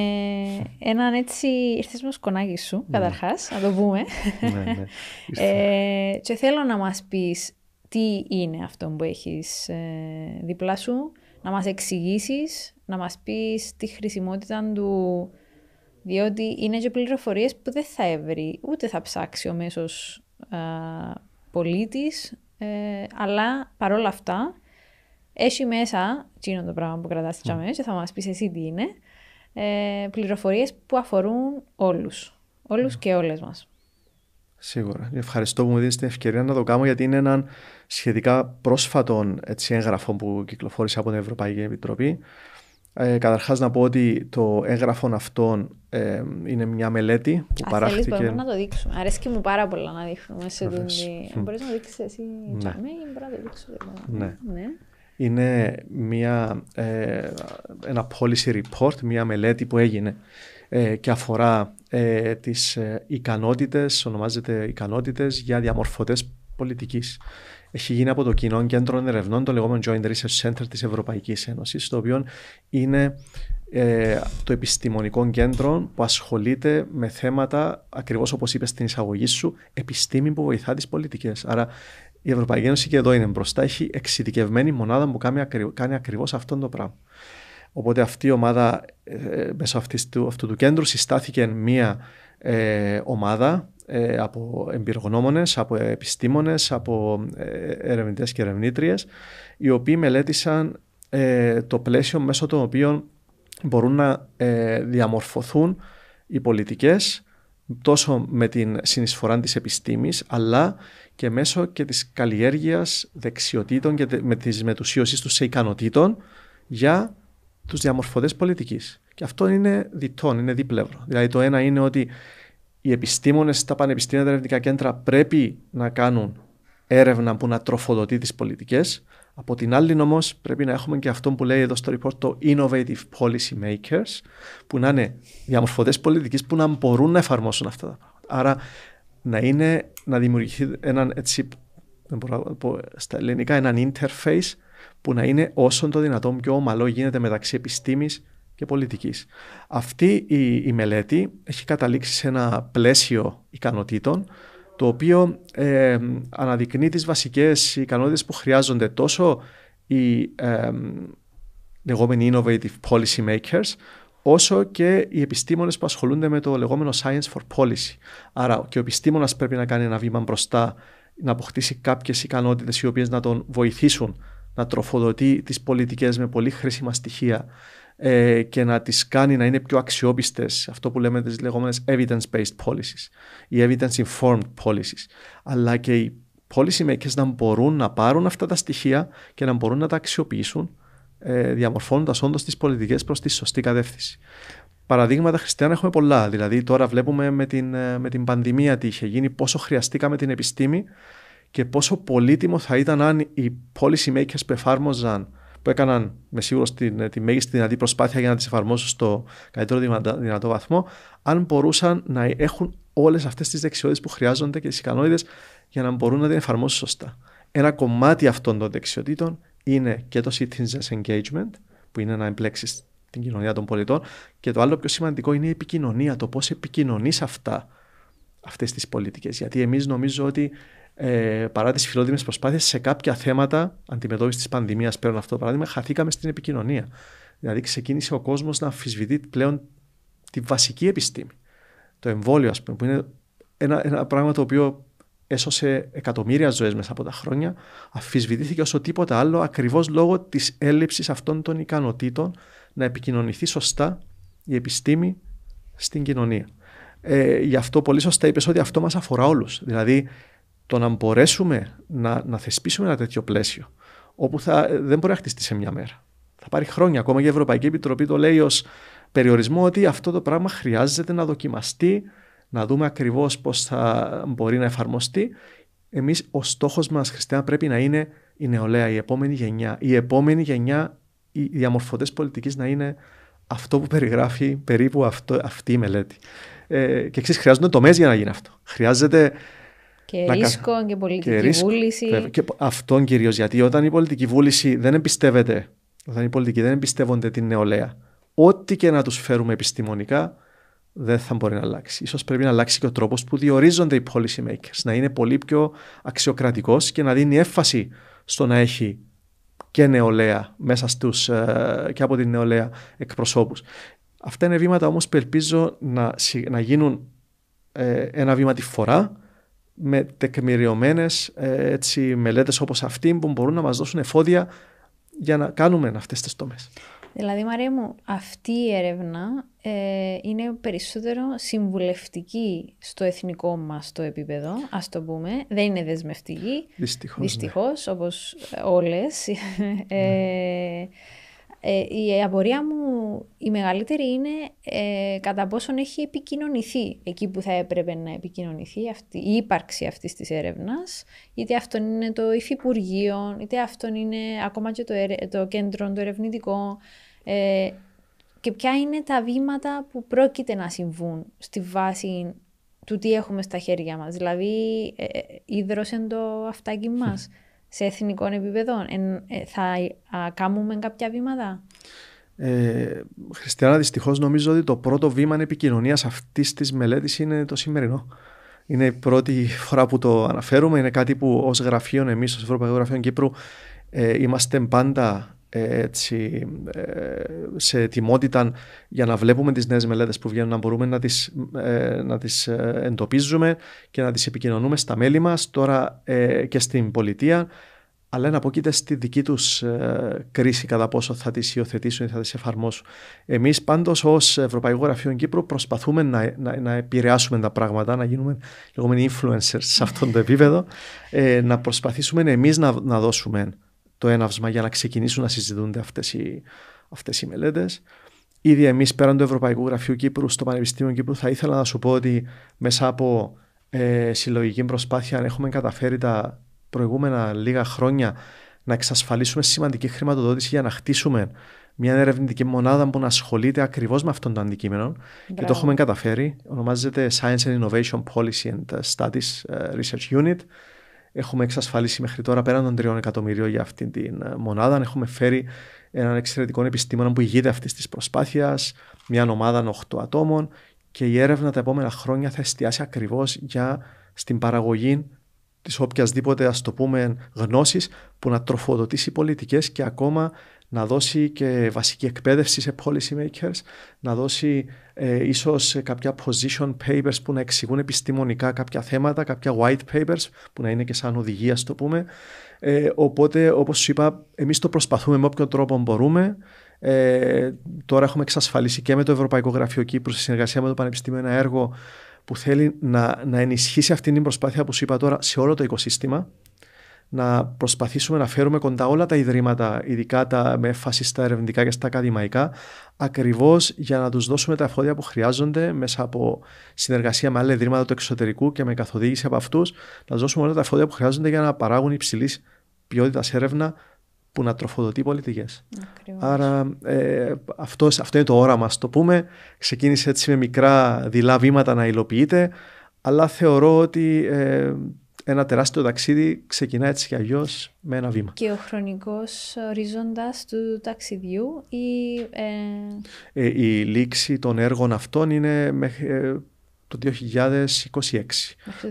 έναν έτσι, ήρθες με σκονάκι σου, ναι. καταρχάς, να το πούμε. ναι, ναι. ε, και θέλω να μας πεις τι είναι αυτό που έχεις ε, δίπλα σου, να μας εξηγήσεις, να μας πεις τη χρησιμότητα του, διότι είναι και πληροφορίες που δεν θα έβρει, ούτε θα ψάξει ο μέσος ε, πολίτης, ε, αλλά παρόλα αυτά έχει μέσα, είναι το πράγμα που κρατάς mm. μέσα και θα μας πεις εσύ τι είναι, ε, πληροφορίες που αφορούν όλους, όλους mm. και όλες μας. Σίγουρα. Ευχαριστώ που μου δίνεις την ευκαιρία να το κάνω γιατί είναι ένα σχετικά πρόσφατο έτσι, έγγραφο που κυκλοφόρησε από την Ευρωπαϊκή Επιτροπή. Ε, καταρχάς να πω ότι το έγγραφο αυτό ε, είναι μια μελέτη που Α, παράχθηκε... Θέλεις, μπορούμε να το δείξουμε. Αρέσει και μου πάρα πολλά να δείχνουμε σε Βεβαίως. τούτη... Μπορείς να δείξεις εσύ Ναι. ναι. ή μπορώ να το δείξω εγώ. Ναι. ναι. είναι μια, ε, ένα policy report, μια μελέτη που έγινε ε, και αφορά ε, τις ε, ικανότητες, ονομάζεται ικανότητες για διαμορφωτές πολιτικής. Έχει γίνει από το Κοινό Κέντρο Ερευνών, το λεγόμενο Joint Research Center της Ευρωπαϊκής Ένωσης, το οποίο είναι ε, το επιστημονικό κέντρο που ασχολείται με θέματα, ακριβώς όπως είπες στην εισαγωγή σου, επιστήμη που βοηθά τις πολιτικές. Άρα η Ευρωπαϊκή Ένωση και εδώ είναι μπροστά, έχει εξειδικευμένη μονάδα που κάνει, ακρι- κάνει ακριβώς αυτό το πράγμα. Οπότε αυτή η ομάδα, ε, μέσω αυτής του, αυτού του κέντρου, συστάθηκε μία ε, ομάδα ε, από εμπειρογνώμονες, από επιστήμονες, από ε, ερευνητές και ερευνήτριες, οι οποίοι μελέτησαν ε, το πλαίσιο μέσω των οποίων μπορούν να ε, διαμορφωθούν οι πολιτικές τόσο με την συνεισφορά της επιστήμης αλλά και μέσω και της καλλιέργειας δεξιοτήτων και τε- με τις μετουσίωσεις τους σε ικανοτήτων για τους διαμορφωτές πολιτικής. Και αυτό είναι διτών, είναι δίπλευρο. Δηλαδή το ένα είναι ότι οι επιστήμονες στα πανεπιστήμια τα ερευνητικά κέντρα πρέπει να κάνουν έρευνα που να τροφοδοτεί τις πολιτικές. Από την άλλη όμως πρέπει να έχουμε και αυτό που λέει εδώ στο report το innovative policy makers που να είναι διαμορφωτές πολιτικής που να μπορούν να εφαρμόσουν αυτά τα πράγματα. Άρα να, είναι, να δημιουργηθεί έναν έτσι, δεν μπορώ να πω στα ελληνικά, έναν interface που να είναι όσο το δυνατόν πιο ομαλό γίνεται μεταξύ επιστήμης και πολιτικής. Αυτή η, η μελέτη έχει καταλήξει σε ένα πλαίσιο ικανοτήτων το οποίο ε, αναδεικνύει τις βασικές ικανότητες που χρειάζονται τόσο οι ε, λεγόμενοι innovative policy makers όσο και οι επιστήμονες που ασχολούνται με το λεγόμενο science for policy. Άρα και ο επιστήμονας πρέπει να κάνει ένα βήμα μπροστά, να αποκτήσει κάποιες ικανότητες οι οποίες να τον βοηθήσουν να τροφοδοτεί τις πολιτικές με πολύ χρήσιμα στοιχεία ε, και να τις κάνει να είναι πιο αξιόπιστες, αυτό που λέμε τις λεγόμενες evidence-based policies ή evidence-informed policies. Αλλά και οι policy makers να μπορούν να πάρουν αυτά τα στοιχεία και να μπορούν να τα αξιοποιήσουν ε, διαμορφώνοντας όντως τις πολιτικές προς τη σωστή κατεύθυνση. Παραδείγματα χριστιανά έχουμε πολλά. Δηλαδή τώρα βλέπουμε με την, ε, με την πανδημία τι είχε γίνει, πόσο χρειαστήκαμε την επιστήμη και πόσο πολύτιμο θα ήταν αν οι policy makers που εφάρμοζαν που έκαναν με σίγουρο την, τη μέγιστη δυνατή προσπάθεια για να τις εφαρμόσουν στο καλύτερο δυνατό, δυνατό βαθμό, αν μπορούσαν να έχουν όλες αυτές τις δεξιότητες που χρειάζονται και τις ικανότητες για να μπορούν να την εφαρμόσουν σωστά. Ένα κομμάτι αυτών των δεξιοτήτων είναι και το citizens engagement, που είναι να εμπλέξεις την κοινωνία των πολιτών, και το άλλο πιο σημαντικό είναι η επικοινωνία, το πώς επικοινωνείς αυτά, αυτές τις πολιτικές. Γιατί εμείς νομίζω ότι ε, παρά τις φιλότιμες προσπάθειες, σε κάποια θέματα αντιμετώπισης της πανδημίας, πέραν αυτό το παράδειγμα, χαθήκαμε στην επικοινωνία. Δηλαδή, ξεκίνησε ο κόσμος να αμφισβητεί πλέον τη βασική επιστήμη. Το εμβόλιο, ας πούμε, που είναι ένα, ένα πράγμα το οποίο έσωσε εκατομμύρια ζωές μέσα από τα χρόνια, αμφισβητήθηκε όσο τίποτα άλλο ακριβώς λόγω της έλλειψης αυτών των ικανοτήτων να επικοινωνηθεί σωστά η επιστήμη στην κοινωνία. Ε, γι' αυτό πολύ σωστά είπες ότι αυτό μας αφορά όλους. Δηλαδή, το να μπορέσουμε να, να θεσπίσουμε ένα τέτοιο πλαίσιο, όπου θα, δεν μπορεί να χτιστεί σε μια μέρα. Θα πάρει χρόνια. Ακόμα και η Ευρωπαϊκή Επιτροπή το λέει ως περιορισμό ότι αυτό το πράγμα χρειάζεται να δοκιμαστεί, να δούμε ακριβώς πώς θα μπορεί να εφαρμοστεί. Εμείς, ο στόχος μας, Χριστιανά, πρέπει να είναι η νεολαία, η επόμενη γενιά. Η επόμενη γενιά, οι διαμορφωτές πολιτικής να είναι αυτό που περιγράφει περίπου αυτό, αυτή η μελέτη. Ε, και εξής, χρειάζονται τομέ για να γίνει αυτό. Χρειάζεται Και να κα- ρίσκο και πολιτική και ρίσκο, βούληση. βέβαια. Και αυτόν κυρίως γιατί όταν η πολιτική βούληση δεν εμπιστεύεται, όταν οι πολιτικοί δεν εμπιστεύονται την νεολαία, ό,τι και να τους φέρουμε επιστημονικά, δεν θα μπορεί να αλλάξει. Ίσως πρέπει να αλλάξει και ο τρόπος που διορίζονται οι policy makers, να είναι πολύ πιο αξιοκρατικός και να δίνει έμφαση στο να έχει και νεολαία μέσα στους, ε, και από την νεολαία εκπροσώπους. Αυτά είναι βήματα όμως που ελπίζω να, συ- να γίνουν ε, ένα βήμα τη φορά με τεκμηριωμένες ε, έτσι, μελέτες όπως αυτή που μπορούν να μας δώσουν εφόδια για να κάνουμε αυτές τις τομές. Δηλαδή, Μαρία μου, αυτή η έρευνα ε, είναι περισσότερο συμβουλευτική στο εθνικό μας το επίπεδο, ας το πούμε. Δεν είναι δεσμευτική. Δυστυχώς, ναι. Δυστυχώς όπως όλες. (laughs) Ε, ε, η απορία μου η μεγαλύτερη είναι ε, κατά πόσον έχει επικοινωνηθεί εκεί που θα έπρεπε να επικοινωνηθεί αυτή, η ύπαρξη αυτής της έρευνας, είτε αυτό είναι το Υφυπουργείο, είτε αυτό είναι ακόμα και το, το κέντρο, το ερευνητικό. Ε, και ποια είναι τα βήματα που πρόκειται να συμβούν στη βάση του τι έχουμε στα χέρια μας. Δηλαδή, ε, ε ίδρωσε το αυτάκι μας σε εθνικό επίπεδο. Ε, θα α, κάνουμε κάποια βήματα; Ε, Χριστιανά, δυστυχώς νομίζω ότι το πρώτο βήμα επικοινωνία αυτής της μελέτης είναι το σημερινό. Είναι η πρώτη φορά που το αναφέρουμε. Είναι κάτι που ως γραφείο, εμείς, ως Ευρωπαϊκό Γραφείο Κύπρου, ε, είμαστε πάντα ε, έτσι, ε, σε ετοιμότητα για να βλέπουμε τις νέες μελέτες που βγαίνουν, να μπορούμε να τις, ε, να τις εντοπίζουμε και να τις επικοινωνούμε στα μέλη μας τώρα και στην πολιτεία αλλά να αποκείται στη δική τους κρίση κατά πόσο θα τις υιοθετήσουν ή θα τις εφαρμόσουν. Εμείς πάντως ως Ευρωπαϊκό Γραφείο Κύπρου προσπαθούμε να, να, να επηρεάσουμε τα πράγματα, να γίνουμε λεγόμενοι influencers σε αυτό το επίπεδο, να προσπαθήσουμε εμείς να, να δώσουμε το έναυσμα για να ξεκινήσουν να συζητούνται αυτές οι, αυτές οι μελέτες. Ήδη εμείς πέραν του Ευρωπαϊκού Γραφείου Κύπρου στο Πανεπιστήμιο Κύπρου θα ήθελα να σου πω ότι μέσα από ε, συλλογική προσπάθεια έχουμε καταφέρει τα προηγούμενα λίγα χρόνια να εξασφαλίσουμε σημαντική χρηματοδότηση για να χτίσουμε μια ερευνητική μονάδα που να ασχολείται ακριβώς με αυτόν τον αντικείμενο και το έχουμε καταφέρει. Ονομάζεται Science and Innovation Policy and Studies ε, Research Unit. Έχουμε εξασφαλίσει μέχρι τώρα πέραν των τριών εκατομμυρίων για αυτή τη ε, μονάδα. Έχουμε φέρει έναν εξαιρετικό επιστήμονα που ηγείται αυτής της προσπάθειας, μια ομάδα 8 ατόμων και η έρευνα τα επόμενα χρόνια θα εστιάσει ακριβώς για στην παραγωγή της οποιασδήποτε ας το πούμε γνώσης που να τροφοδοτήσει πολιτικές και ακόμα να δώσει και βασική εκπαίδευση σε policy makers, να δώσει ε, ίσως κάποια position papers που να εξηγούν επιστημονικά κάποια θέματα, κάποια white papers που να είναι και σαν οδηγία, το πούμε. Ε, οπότε, όπως σου είπα, εμείς το προσπαθούμε με όποιον τρόπο μπορούμε. Ε, τώρα έχουμε εξασφαλίσει και με το Ευρωπαϊκό Γραφείο Κύπρου, σε συνεργασία με το Πανεπιστήμιο, ένα έργο που θέλει να, να ενισχύσει αυτή την προσπάθεια που σου είπα τώρα σε όλο το οικοσύστημα να προσπαθήσουμε να φέρουμε κοντά όλα τα ιδρύματα, ειδικά τα με έμφαση στα ερευνητικά και στα ακαδημαϊκά, ακριβώς για να τους δώσουμε τα εφόδια που χρειάζονται μέσα από συνεργασία με άλλα ιδρύματα του εξωτερικού και με καθοδήγηση από αυτούς, να του δώσουμε όλα τα εφόδια που χρειάζονται για να παράγουν υψηλής ποιότητας έρευνα που να τροφοδοτεί πολιτικές. Άρα ε, αυτό, αυτό είναι το όραμα, το πούμε. Ξεκίνησε έτσι με μικρά δειλά βήματα να υλοποιείται, αλλά θεωρώ ότι ε, ένα τεράστιο ταξίδι ξεκινά έτσι κι αλλιώς με ένα βήμα. Και ο χρονικός ορίζοντας του ταξιδιού ή. Ε... Ε, η λήξη των έργων αυτών είναι μέχρι ε, το 2026.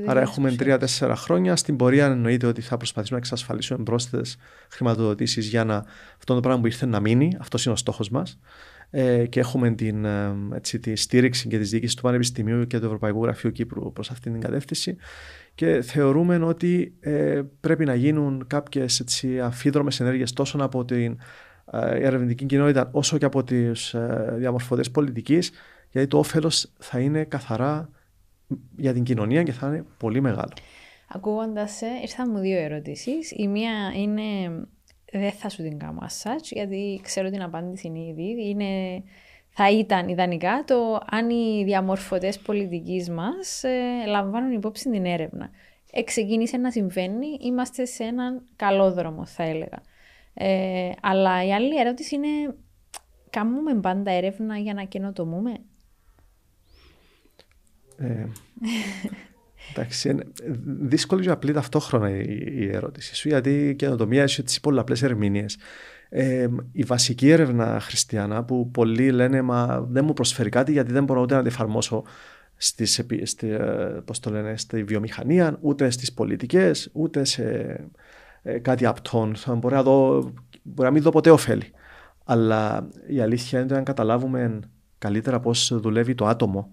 Άρα έχουμε τρία-τέσσερα χρόνια. Στην πορεία εννοείται ότι θα προσπαθήσουμε να εξασφαλίσουμε πρόσθετες χρηματοδοτήσεις για να αυτό το πράγμα που ήρθε να μείνει. Αυτός είναι ο στόχος μας. Ε, και έχουμε την, ε, έτσι, τη στήριξη και τη διοίκηση του Πανεπιστημίου και του Ευρωπαϊκού Γραφείου Κύπρου προς αυτή την κατεύθυνση και θεωρούμε ότι ε, πρέπει να γίνουν κάποιες έτσι, αφίδρομες ενέργειες τόσο από την ε, ερευνητική κοινότητα όσο και από τις ε, διαμορφωτές πολιτικής γιατί το όφελος θα είναι καθαρά για την κοινωνία και θα είναι πολύ μεγάλο. Ακούγοντας σε, ήρθαν μου δύο ερωτήσεις. Η μία είναι. Δεν θα σου την κάνω as γιατί ξέρω την απάντηση είναι ήδη. Είναι θα ήταν ιδανικά το αν οι διαμορφωτές πολιτικής μας ε, λαμβάνουν υπόψη την έρευνα. Εξεκίνησε να συμβαίνει, είμαστε σε έναν καλό δρόμο θα έλεγα. Ε, αλλά η άλλη ερώτηση είναι, κάνουμε πάντα έρευνα για να καινοτομούμε; Ε, εντάξει, είναι δύσκολη και απλή ταυτόχρονα η, ερώτηση σου, γιατί η καινοτομία έχει τις πολλαπλές ερμηνείες. Ε, η βασική έρευνα χριστιανά που πολλοί λένε μα δεν μου προσφέρει κάτι γιατί δεν μπορώ ούτε να τη εφαρμόσω στις, στη, ε, πώς το λένε, στη βιομηχανία, ούτε στις πολιτικές, ούτε σε ε, κάτι απτόν. Μπορεί να, δω, μπορεί να μην δω ποτέ ωφέλη. Αλλά η αλήθεια είναι ότι αν καταλάβουμε καλύτερα πώς δουλεύει το άτομο,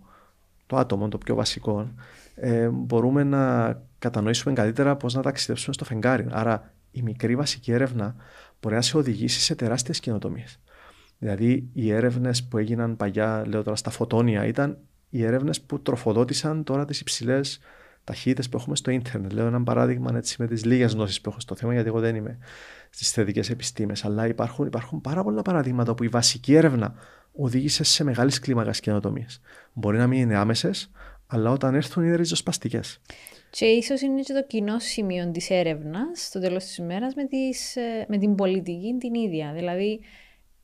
το άτομο το πιο βασικό, ε, μπορούμε να κατανοήσουμε καλύτερα πώς να ταξιδέψουμε στο φεγγάρι. Άρα η μικρή βασική έρευνα μπορεί να σε οδηγήσει σε τεράστιες καινοτομίες. Δηλαδή, οι έρευνες που έγιναν παλιά, λέω τώρα στα φωτόνια, ήταν οι έρευνες που τροφοδότησαν τώρα τις υψηλές ταχύτητες που έχουμε στο ίντερνετ. Λέω ένα παράδειγμα έτσι, με τις λίγες γνώσεις που έχω στο θέμα, γιατί εγώ δεν είμαι στις θετικές επιστήμες. Αλλά υπάρχουν, υπάρχουν πάρα πολλά παραδείγματα όπου η βασική έρευνα οδήγησε σε μεγάλη κλίμακα καινοτομίες. Μπορεί να μην είναι άμεσες, αλλά όταν έρθουν είναι ριζοσπαστικές. Και ίσως είναι και το κοινό σημείο της έρευνας στο τέλος της ημέρας με, ε, με την πολιτική την ίδια. Δηλαδή,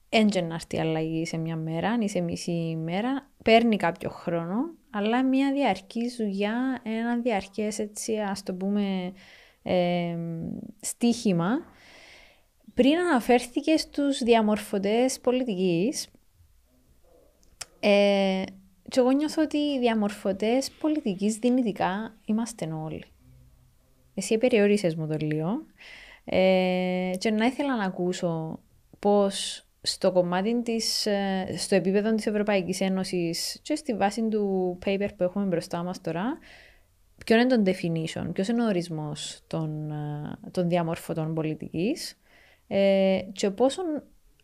έντζεν να έρθει αλλαγή σε μια μέρα, ή σε μισή ημέρα, παίρνει κάποιο χρόνο, αλλά μια διαρκή δουλειά, ένα διαρκές έτσι, ας το πούμε, ε, στίχημα. Πριν αναφέρθηκε στους διαμορφωτές πολιτικής, ε, και εγώ νιώθω ότι οι διαμορφωτές πολιτικής δυνητικά είμαστε όλοι. Εσύ περιορίσες μου το λίγο. Ε, και να ήθελα να ακούσω πώς στο κομμάτι της, ε, στο επίπεδο της Ευρωπαϊκής Ένωσης και στη βάση του paper που έχουμε μπροστά μας τώρα, ποιο είναι το definition, ποιος είναι ο ορισμός των, ε, των διαμορφωτών πολιτικής ε, και πόσο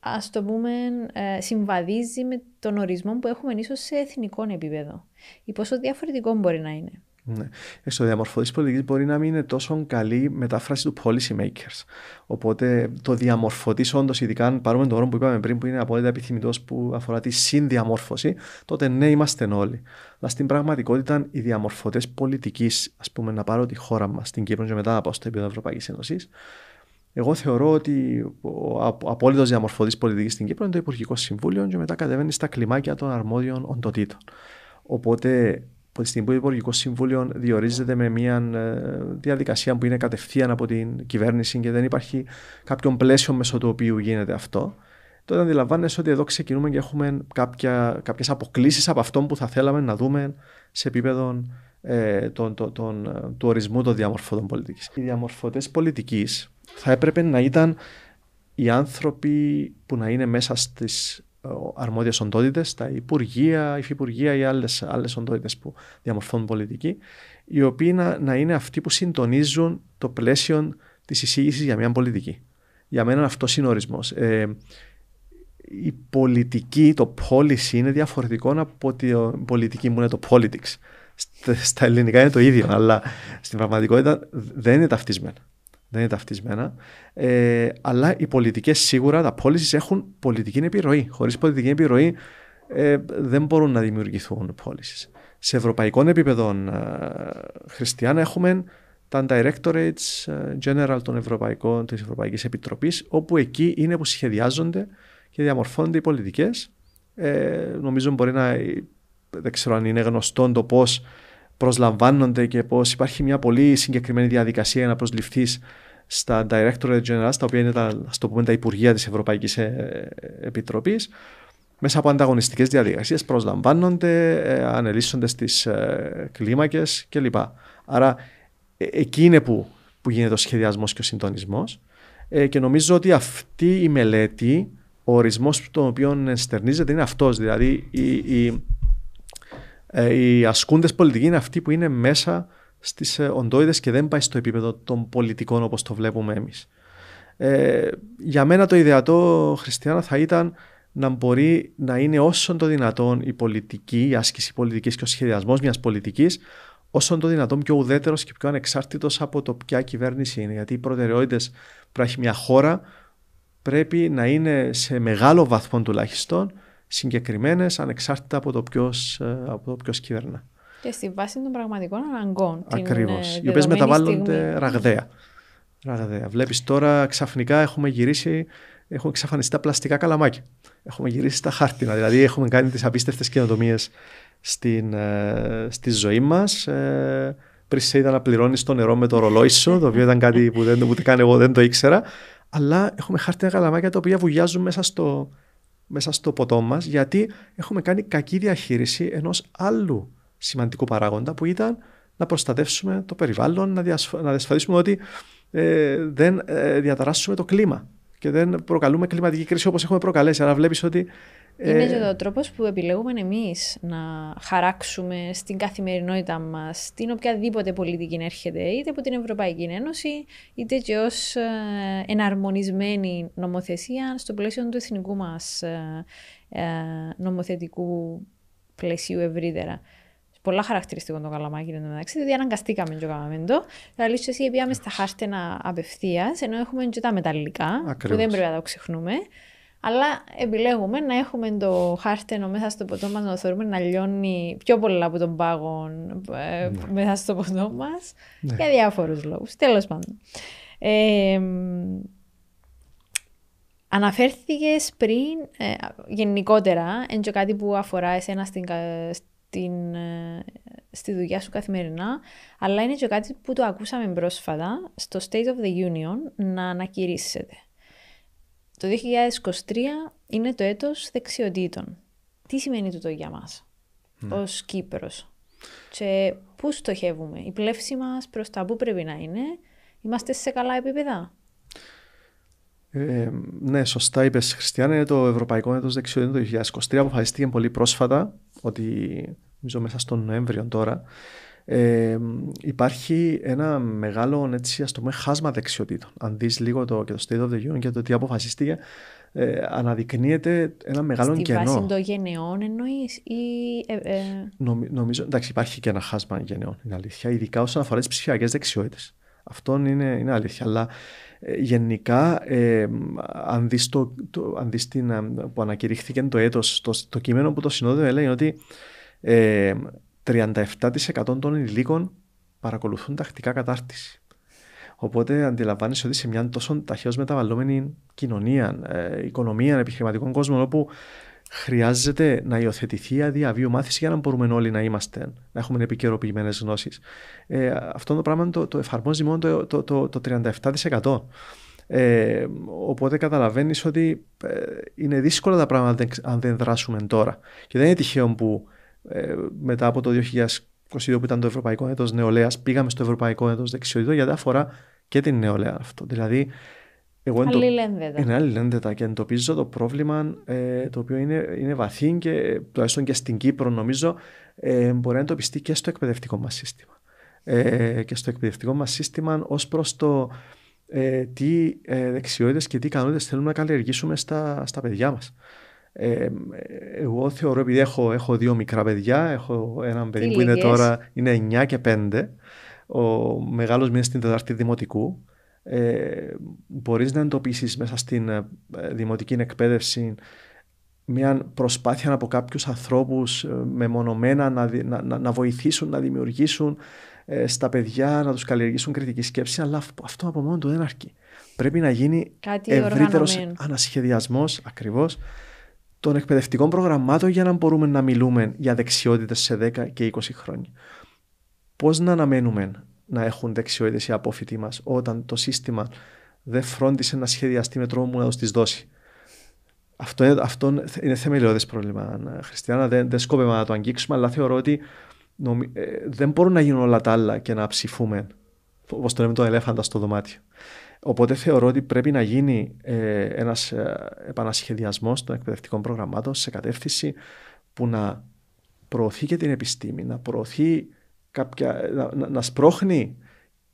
ας το πούμε, ε, συμβαδίζει με τον ορισμό που έχουμε ίσως σε εθνικό επίπεδο ή πόσο διαφορετικό μπορεί να είναι. Ναι. Στο διαμορφωτής πολιτικής μπορεί να μην είναι τόσο καλή μετάφραση του policy makers. Οπότε το διαμορφωτής, όντως, ειδικά αν πάρουμε τον όρο που είπαμε πριν, που είναι απόλυτα επιθυμητός που αφορά τη συνδιαμόρφωση, τότε ναι, είμαστε όλοι. Αλλά στην πραγματικότητα, οι διαμορφωτές πολιτικής, ας πούμε, να πάρω τη χώρα μας στην Κύπρο και μετά να πάω στο επίπεδο Ευρωπαϊκής Ένωσης, εγώ θεωρώ ότι ο απόλυτος διαμορφωτής πολιτικής στην Κύπρο είναι το Υπουργικό Συμβούλιο και μετά κατεβαίνει στα κλιμάκια των αρμόδιων οντοτήτων. Οπότε, από τη στιγμή που το Υπουργικό Συμβούλιο διορίζεται με μια ε, διαδικασία που είναι κατευθείαν από την κυβέρνηση και δεν υπάρχει κάποιον πλαίσιο μέσω του οποίου γίνεται αυτό, τότε αντιλαμβάνεσαι ότι εδώ ξεκινούμε και έχουμε κάποιες αποκλήσεις από αυτό που θα θέλαμε να δούμε σε επίπεδο ε, τον, τον, τον, του ορισμού των διαμορφωτών πολιτικής. Οι διαμορφωτές πολιτικής θα έπρεπε να ήταν οι άνθρωποι που να είναι μέσα στις ε, αρμόδιες οντότητες, τα υπουργεία, υφυπουργεία ή άλλες, άλλες οντότητες που διαμορφώνουν πολιτική, οι οποίοι να, να είναι αυτοί που συντονίζουν το πλαίσιο της εισήγησης για μια πολιτική. Για μένα αυτός είναι ο ορισμός. Ε, η πολιτική, το policy είναι διαφορετικό από την πολιτική μου είναι το politics. Στα ελληνικά είναι το ίδιο, αλλά στην πραγματικότητα δεν είναι ταυτισμένα δεν είναι ταυτισμένα. Ε, αλλά οι πολιτικές σίγουρα, τα policies έχουν πολιτική επιρροή. Χωρίς πολιτική επιρροή ε, δεν μπορούν να δημιουργηθούν policies. Σε ευρωπαϊκό επίπεδο, ε, Χριστιανά, έχουμε τα directorates ε, general των Ευρωπαϊκών, της Ευρωπαϊκής Επιτροπής, όπου εκεί είναι που σχεδιάζονται και διαμορφώνονται οι πολιτικές. Ε, νομίζω μπορεί να, δεν ξέρω αν είναι γνωστό το πώς προσλαμβάνονται και πώ υπάρχει μια πολύ συγκεκριμένη διαδικασία για να προσληφθείς στα Directorate General, τα οποία είναι τα, το πούμε, τα Υπουργεία της Ευρωπαϊκής ε, Επιτροπής, μέσα από ανταγωνιστικές διαδικασίες προσλαμβάνονται, ε, ανελίσσονται στις ε, κλίμακες κλπ. Άρα ε, εκεί είναι που, που γίνεται ο σχεδιασμός και ο συντονισμός. Ε, και νομίζω ότι αυτή η μελέτη, ο ορισμός τον οποίο ενστερνίζεται είναι αυτός. Δηλαδή, η, η, ε, οι ασκούντες πολιτικοί είναι αυτοί που είναι μέσα στις ε, οντότητε και δεν πάει στο επίπεδο των πολιτικών όπως το βλέπουμε εμείς. Ε, για μένα το ιδεατό χριστιανό θα ήταν να μπορεί να είναι όσο το δυνατόν η πολιτική, η άσκηση πολιτικής και ο σχεδιασμός μιας πολιτικής, όσο το δυνατόν πιο ουδέτερος και πιο ανεξάρτητος από το ποια κυβέρνηση είναι. Γιατί οι προτεραιότητες που έχει μια χώρα πρέπει να είναι σε μεγάλο βαθμό τουλάχιστον συγκεκριμένες, ανεξάρτητα από το ποιος ποιος κυβερνά. Και στη βάση των πραγματικών αναγκών. Ακριβώς. Οι οποίες μεταβάλλονται στιγμή. ραγδαία. ραγδαία. Βλέπεις τώρα ξαφνικά έχουμε γυρίσει, έχουν εξαφανιστεί τα πλαστικά καλαμάκια. Έχουμε γυρίσει στα χάρτινα. Δηλαδή έχουμε κάνει τις απίστευτες καινοτομίες ε, στη ζωή μας. Ε, πριν σε είδα να πληρώνεις το νερό με το ρολόι σου, το οποίο ήταν κάτι που δεν, ούτε καν εγώ δεν το ήξερα. Αλλά έχουμε χάρτινα καλαμάκια τα οποία βουλιάζουν μέσα στο, μέσα στο ποτό μας, γιατί έχουμε κάνει κακή διαχείριση ενός άλλου σημαντικού παράγοντα που ήταν να προστατεύσουμε το περιβάλλον, να, να διασφαλίσουμε ότι ε, δεν ε, διαταράσσουμε το κλίμα και δεν προκαλούμε κλιματική κρίση όπως έχουμε προκαλέσει. Άρα βλέπεις ότι Είναι και ο τρόπος που επιλέγουμε εμείς να χαράξουμε στην καθημερινότητά μας την οποιαδήποτε πολιτική έρχεται, είτε από την Ευρωπαϊκή Ένωση, είτε και ως εναρμονισμένη νομοθεσία στο πλαίσιο του εθνικού μας νομοθετικού πλαισίου ευρύτερα. Πολλά χαρακτηριστικό το καλαμάκι είναι μεταξύ, διότι αναγκαστήκαμε και κάναμε το. Δηλαδή, εσύ πήγαμε στα χάρτενα απευθείας, ενώ έχουμε και τα μεταλλικά, Ακριβώς. που δεν πρέπει να το ξεχνούμε. Αλλά επιλέγουμε να έχουμε το χάρτενο μέσα στο ποτό μας, να το θεωρούμε να λιώνει πιο πολλά από τον πάγο ε, ναι. μέσα στο ποτό μας. Ναι. Για διάφορους λόγους. Τέλος πάντων. Ε, Αναφέρθηκες πριν ε, γενικότερα, είναι και κάτι που αφορά εσένα στην, στην, ε, στη δουλειά σου καθημερινά, αλλά είναι και κάτι που το ακούσαμε πρόσφατα στο State of the Union να ανακηρύσσεται. Το 2023 είναι το έτος δεξιοτήτων. Τι σημαίνει τούτο για μας ναι. ως Κύπρος; Και πού στοχεύουμε, η πλεύση μας προς τα πού πρέπει να είναι, είμαστε σε καλά επίπεδα; Ε, ναι, σωστά είπες Χριστιανά, είναι το Ευρωπαϊκό Έτος Δεξιοτήτων το 2023. Αποφασίστηκε πολύ πρόσφατα ότι, νομίζω μέσα στον Νοέμβριο τώρα, ε, υπάρχει ένα μεγάλο έτσι, ας το πούμε, χάσμα δεξιοτήτων. Αν δεις λίγο το, και το State of the Union και το τι αποφασίστηκε, ε, αναδεικνύεται ένα μεγάλο Στη κενό. Στη βάση των γενεών εννοείς ή... Ε, ε... νομίζω, εντάξει υπάρχει και ένα χάσμα γενεών, είναι αλήθεια, ειδικά όσον αφορά τις ψηφιακές δεξιότητες. Αυτό είναι, είναι αλήθεια, αλλά ε, γενικά, ε, αν δεις, το, το, αν δεις την, ε, που ανακηρύχθηκε το έτος, το, το κείμενο που το συνόδευε έλεγε ότι ε, 37% των ενηλίκων παρακολουθούν τακτικά κατάρτιση. Οπότε αντιλαμβάνεσαι ότι σε μια τόσο ταχαίως μεταβαλλόμενη κοινωνία, ε, οικονομία, επιχειρηματικών κόσμο, όπου χρειάζεται να υιοθετηθεί η αδιαβίου μάθηση για να μπορούμε όλοι να είμαστε, να έχουμε επικαιροποιημένες γνώσεις. Ε, αυτό το πράγμα το, το εφαρμόζει μόνο το, το, το, το 37%. Ε, οπότε καταλαβαίνεις ότι ε, είναι δύσκολα τα πράγματα αν δεν δράσουμε τώρα. Και δεν είναι τυχαίο που ε, μετά από το 2022 που ήταν το Ευρωπαϊκό Έτος Νεολαίας, πήγαμε στο Ευρωπαϊκό Έτος Δεξιότητας γιατί αφορά και την νεολαία αυτό. Δηλαδή, εγώ αλληλένδετα. Είναι αλληλένδετα και εντοπίζω το πρόβλημα ε, το οποίο είναι, είναι βαθύ και τουλάχιστον και στην Κύπρο νομίζω ε, μπορεί να εντοπιστεί και στο εκπαιδευτικό μας σύστημα. Ε, και στο εκπαιδευτικό μας σύστημα ως προς το ε, τι ε, δεξιότητες και τι ικανότητες θέλουμε να καλλιεργήσουμε στα, στα παιδιά μας. Ε, εγώ θεωρώ, επειδή έχω, έχω δύο μικρά παιδιά, έχω έναν παιδί που είναι τώρα είναι 9 και 5, ο μεγάλος μου είναι στην τετάρτη δημοτικού, ε, μπορείς να εντοπίσεις μέσα στην ε, δημοτική εκπαίδευση μια προσπάθεια από κάποιους ανθρώπους ε, μεμονωμένα να, να, να, βοηθήσουν, να δημιουργήσουν ε, στα παιδιά, να τους καλλιεργήσουν κριτική σκέψη, αλλά αυτό από μόνο του δεν αρκεί. Πρέπει να γίνει ευρύτερος ανασχεδιασμός ακριβώς των εκπαιδευτικών προγραμμάτων για να μπορούμε να μιλούμε για δεξιότητες σε 10 και 20 χρόνια. Πώς να αναμένουμε να έχουν δεξιότητες οι απόφοιτοι μας όταν το σύστημα δεν φρόντισε να σχεδιαστεί με τρόπο που να τους τις δώσει; Αυτό είναι, αυτό είναι θεμελιώδες πρόβλημα. Χριστιανά δεν, δεν σκόπευα να το αγγίξουμε, αλλά θεωρώ ότι νομι, ε, δεν μπορούν να γίνουν όλα τα άλλα και να ψηφούμε, όπως το λέμε το ελέφαντα στο δωμάτιο. Οπότε θεωρώ ότι πρέπει να γίνει ε, ένας ε, επανασχεδιασμός των εκπαιδευτικών προγραμμάτων σε κατεύθυνση που να προωθεί και την επιστήμη, να προωθεί κάποια, να, να σπρώχνει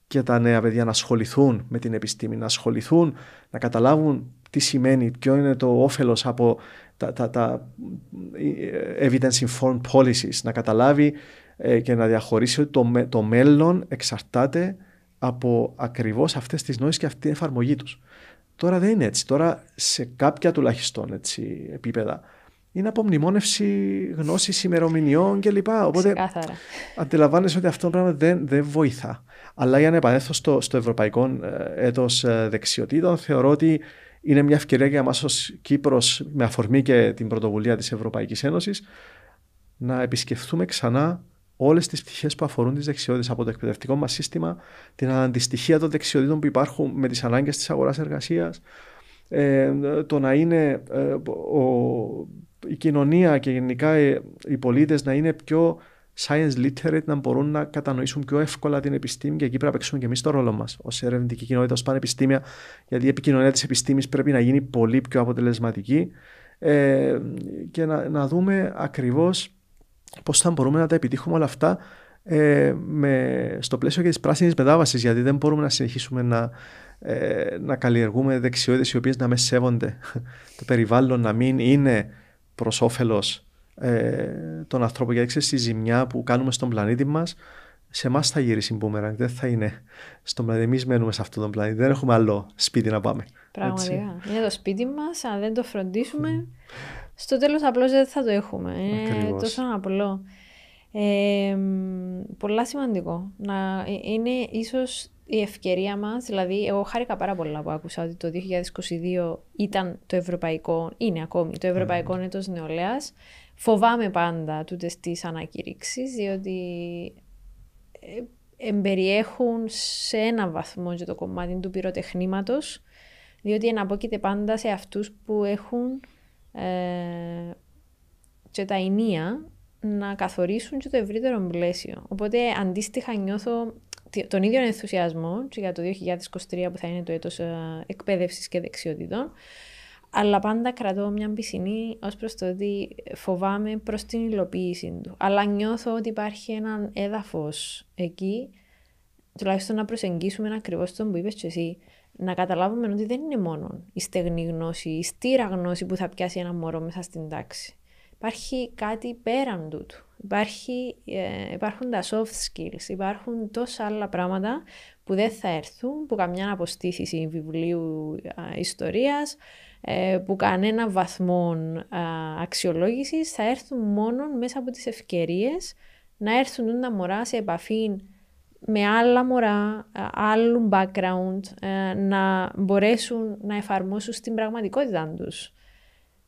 και τα νέα παιδιά να ασχοληθούν με την επιστήμη, να ασχοληθούν, να καταλάβουν τι σημαίνει, ποιο είναι το όφελος από τα, τα, τα ε, evidence-informed policies, να καταλάβει ε, και να διαχωρίσει ότι το, το μέλλον εξαρτάται από ακριβώς αυτές τις νόησεις και αυτή την εφαρμογή τους. Τώρα δεν είναι έτσι. Τώρα σε κάποια τουλάχιστον έτσι, επίπεδα είναι απομνημόνευση γνώσης ημερομηνιών κλπ. Οπότε αντιλαμβάνεσαι ότι αυτό το πράγμα δεν, δεν βοηθά. Αλλά για να επανέλθω στο, στο ευρωπαϊκό ε, έτος ε, δεξιοτήτων, θεωρώ ότι είναι μια ευκαιρία για εμάς ως Κύπρος, με αφορμή και την πρωτοβουλία της Ευρωπαϊκής Ένωσης, να επισκεφθούμε ξανά όλες τις πτυχές που αφορούν τις δεξιότητες από το εκπαιδευτικό μας σύστημα, την αντιστοιχεία των δεξιοτήτων που υπάρχουν με τις ανάγκες της αγοράς εργασίας, ε, το να είναι ε, ο, η κοινωνία και γενικά ε, οι πολίτες να είναι πιο science literate, να μπορούν να κατανοήσουν πιο εύκολα την επιστήμη και εκεί πρέπει να παίξουμε και εμείς το ρόλο μας ως ερευνητική κοινότητα, ως πανεπιστήμια, γιατί η επικοινωνία της επιστήμης πρέπει να γίνει πολύ πιο αποτελεσματική. Ε, και να, να δούμε ακριβώς πώς θα μπορούμε να τα επιτύχουμε όλα αυτά ε, με, στο πλαίσιο και της πράσινης μετάβασης γιατί δεν μπορούμε να συνεχίσουμε να, ε, να καλλιεργούμε δεξιότητες οι οποίες να μες σέβονται το περιβάλλον να μην είναι προς όφελος ε, των ανθρώπων γιατί ξέρεις τη ζημιά που κάνουμε στον πλανήτη μας σε εμάς θα γυρίσει μπούμερανγκ, δεν θα είναι στον πλανήτη. Εμείς μένουμε σε αυτόν τον πλανήτη. Δεν έχουμε άλλο σπίτι να πάμε. Πραγματικά. Είναι το σπίτι μας. Αν δεν το φροντίσουμε, στο τέλος απλώς δεν θα το έχουμε. Είναι τόσο απλό. Ε, πολλά σημαντικό. Να, ε, είναι ίσως η ευκαιρία μας, δηλαδή, εγώ χάρηκα πάρα πολλά που άκουσα ότι το 2022 ήταν το ευρωπαϊκό, είναι ακόμη το ευρωπαϊκό mm. έτος νεολαίας. Φοβάμαι πάντα τούτες τις ανακηρύξεις, διότι ε, εμπεριέχουν σε ένα βαθμό και το κομμάτι του πυροτεχνήματος, διότι εναπόκειται πάντα σε αυτούς που έχουν ε, και τα ενία να καθορίσουν και το ευρύτερο πλαίσιο. Οπότε αντίστοιχα νιώθω τον ίδιο ενθουσιασμό και για το 2023 που θα είναι το έτος ε, εκπαίδευσης και δεξιότητων, αλλά πάντα κρατώ μια πισινή ως προς το ότι φοβάμαι προς την υλοποίηση του. Αλλά νιώθω ότι υπάρχει ένα έδαφος εκεί, τουλάχιστον να προσεγγίσουμε ακριβώς τον που είπες και εσύ, να καταλάβουμε ότι δεν είναι μόνο η στεγνή γνώση, η στήρα γνώση που θα πιάσει ένα μωρό μέσα στην τάξη. Υπάρχει κάτι πέραν τούτου. Υπάρχει, ε, υπάρχουν τα soft skills, υπάρχουν τόσα άλλα πράγματα που δεν θα έρθουν, που καμιά αποστήθηση βιβλίου ε, ιστορίας, ε, που κανένα βαθμό αξιολόγησης θα έρθουν μόνο μέσα από τις ευκαιρίες να έρθουν τα μωρά σε επαφή με άλλα μωρά, άλλου background, ε, να μπορέσουν να εφαρμόσουν στην πραγματικότητα τους.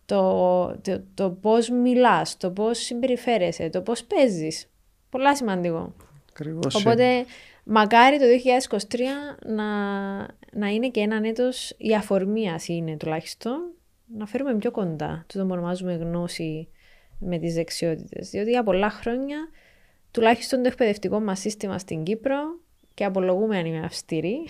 Το, το, το πώς μιλάς, το πώς συμπεριφέρεσαι, το πώς παίζεις. Πολλά σημαντικό. Ακριβώς. Οπότε Μακάρι το 2023 να, να είναι και έναν έτος, η αφορμή είναι τουλάχιστον, να φέρουμε πιο κοντά το που ονομάζουμε γνώση με τις δεξιότητες. Διότι για πολλά χρόνια, τουλάχιστον το εκπαιδευτικό μας σύστημα στην Κύπρο, και απολογούμε αν είμαι αυστηρή,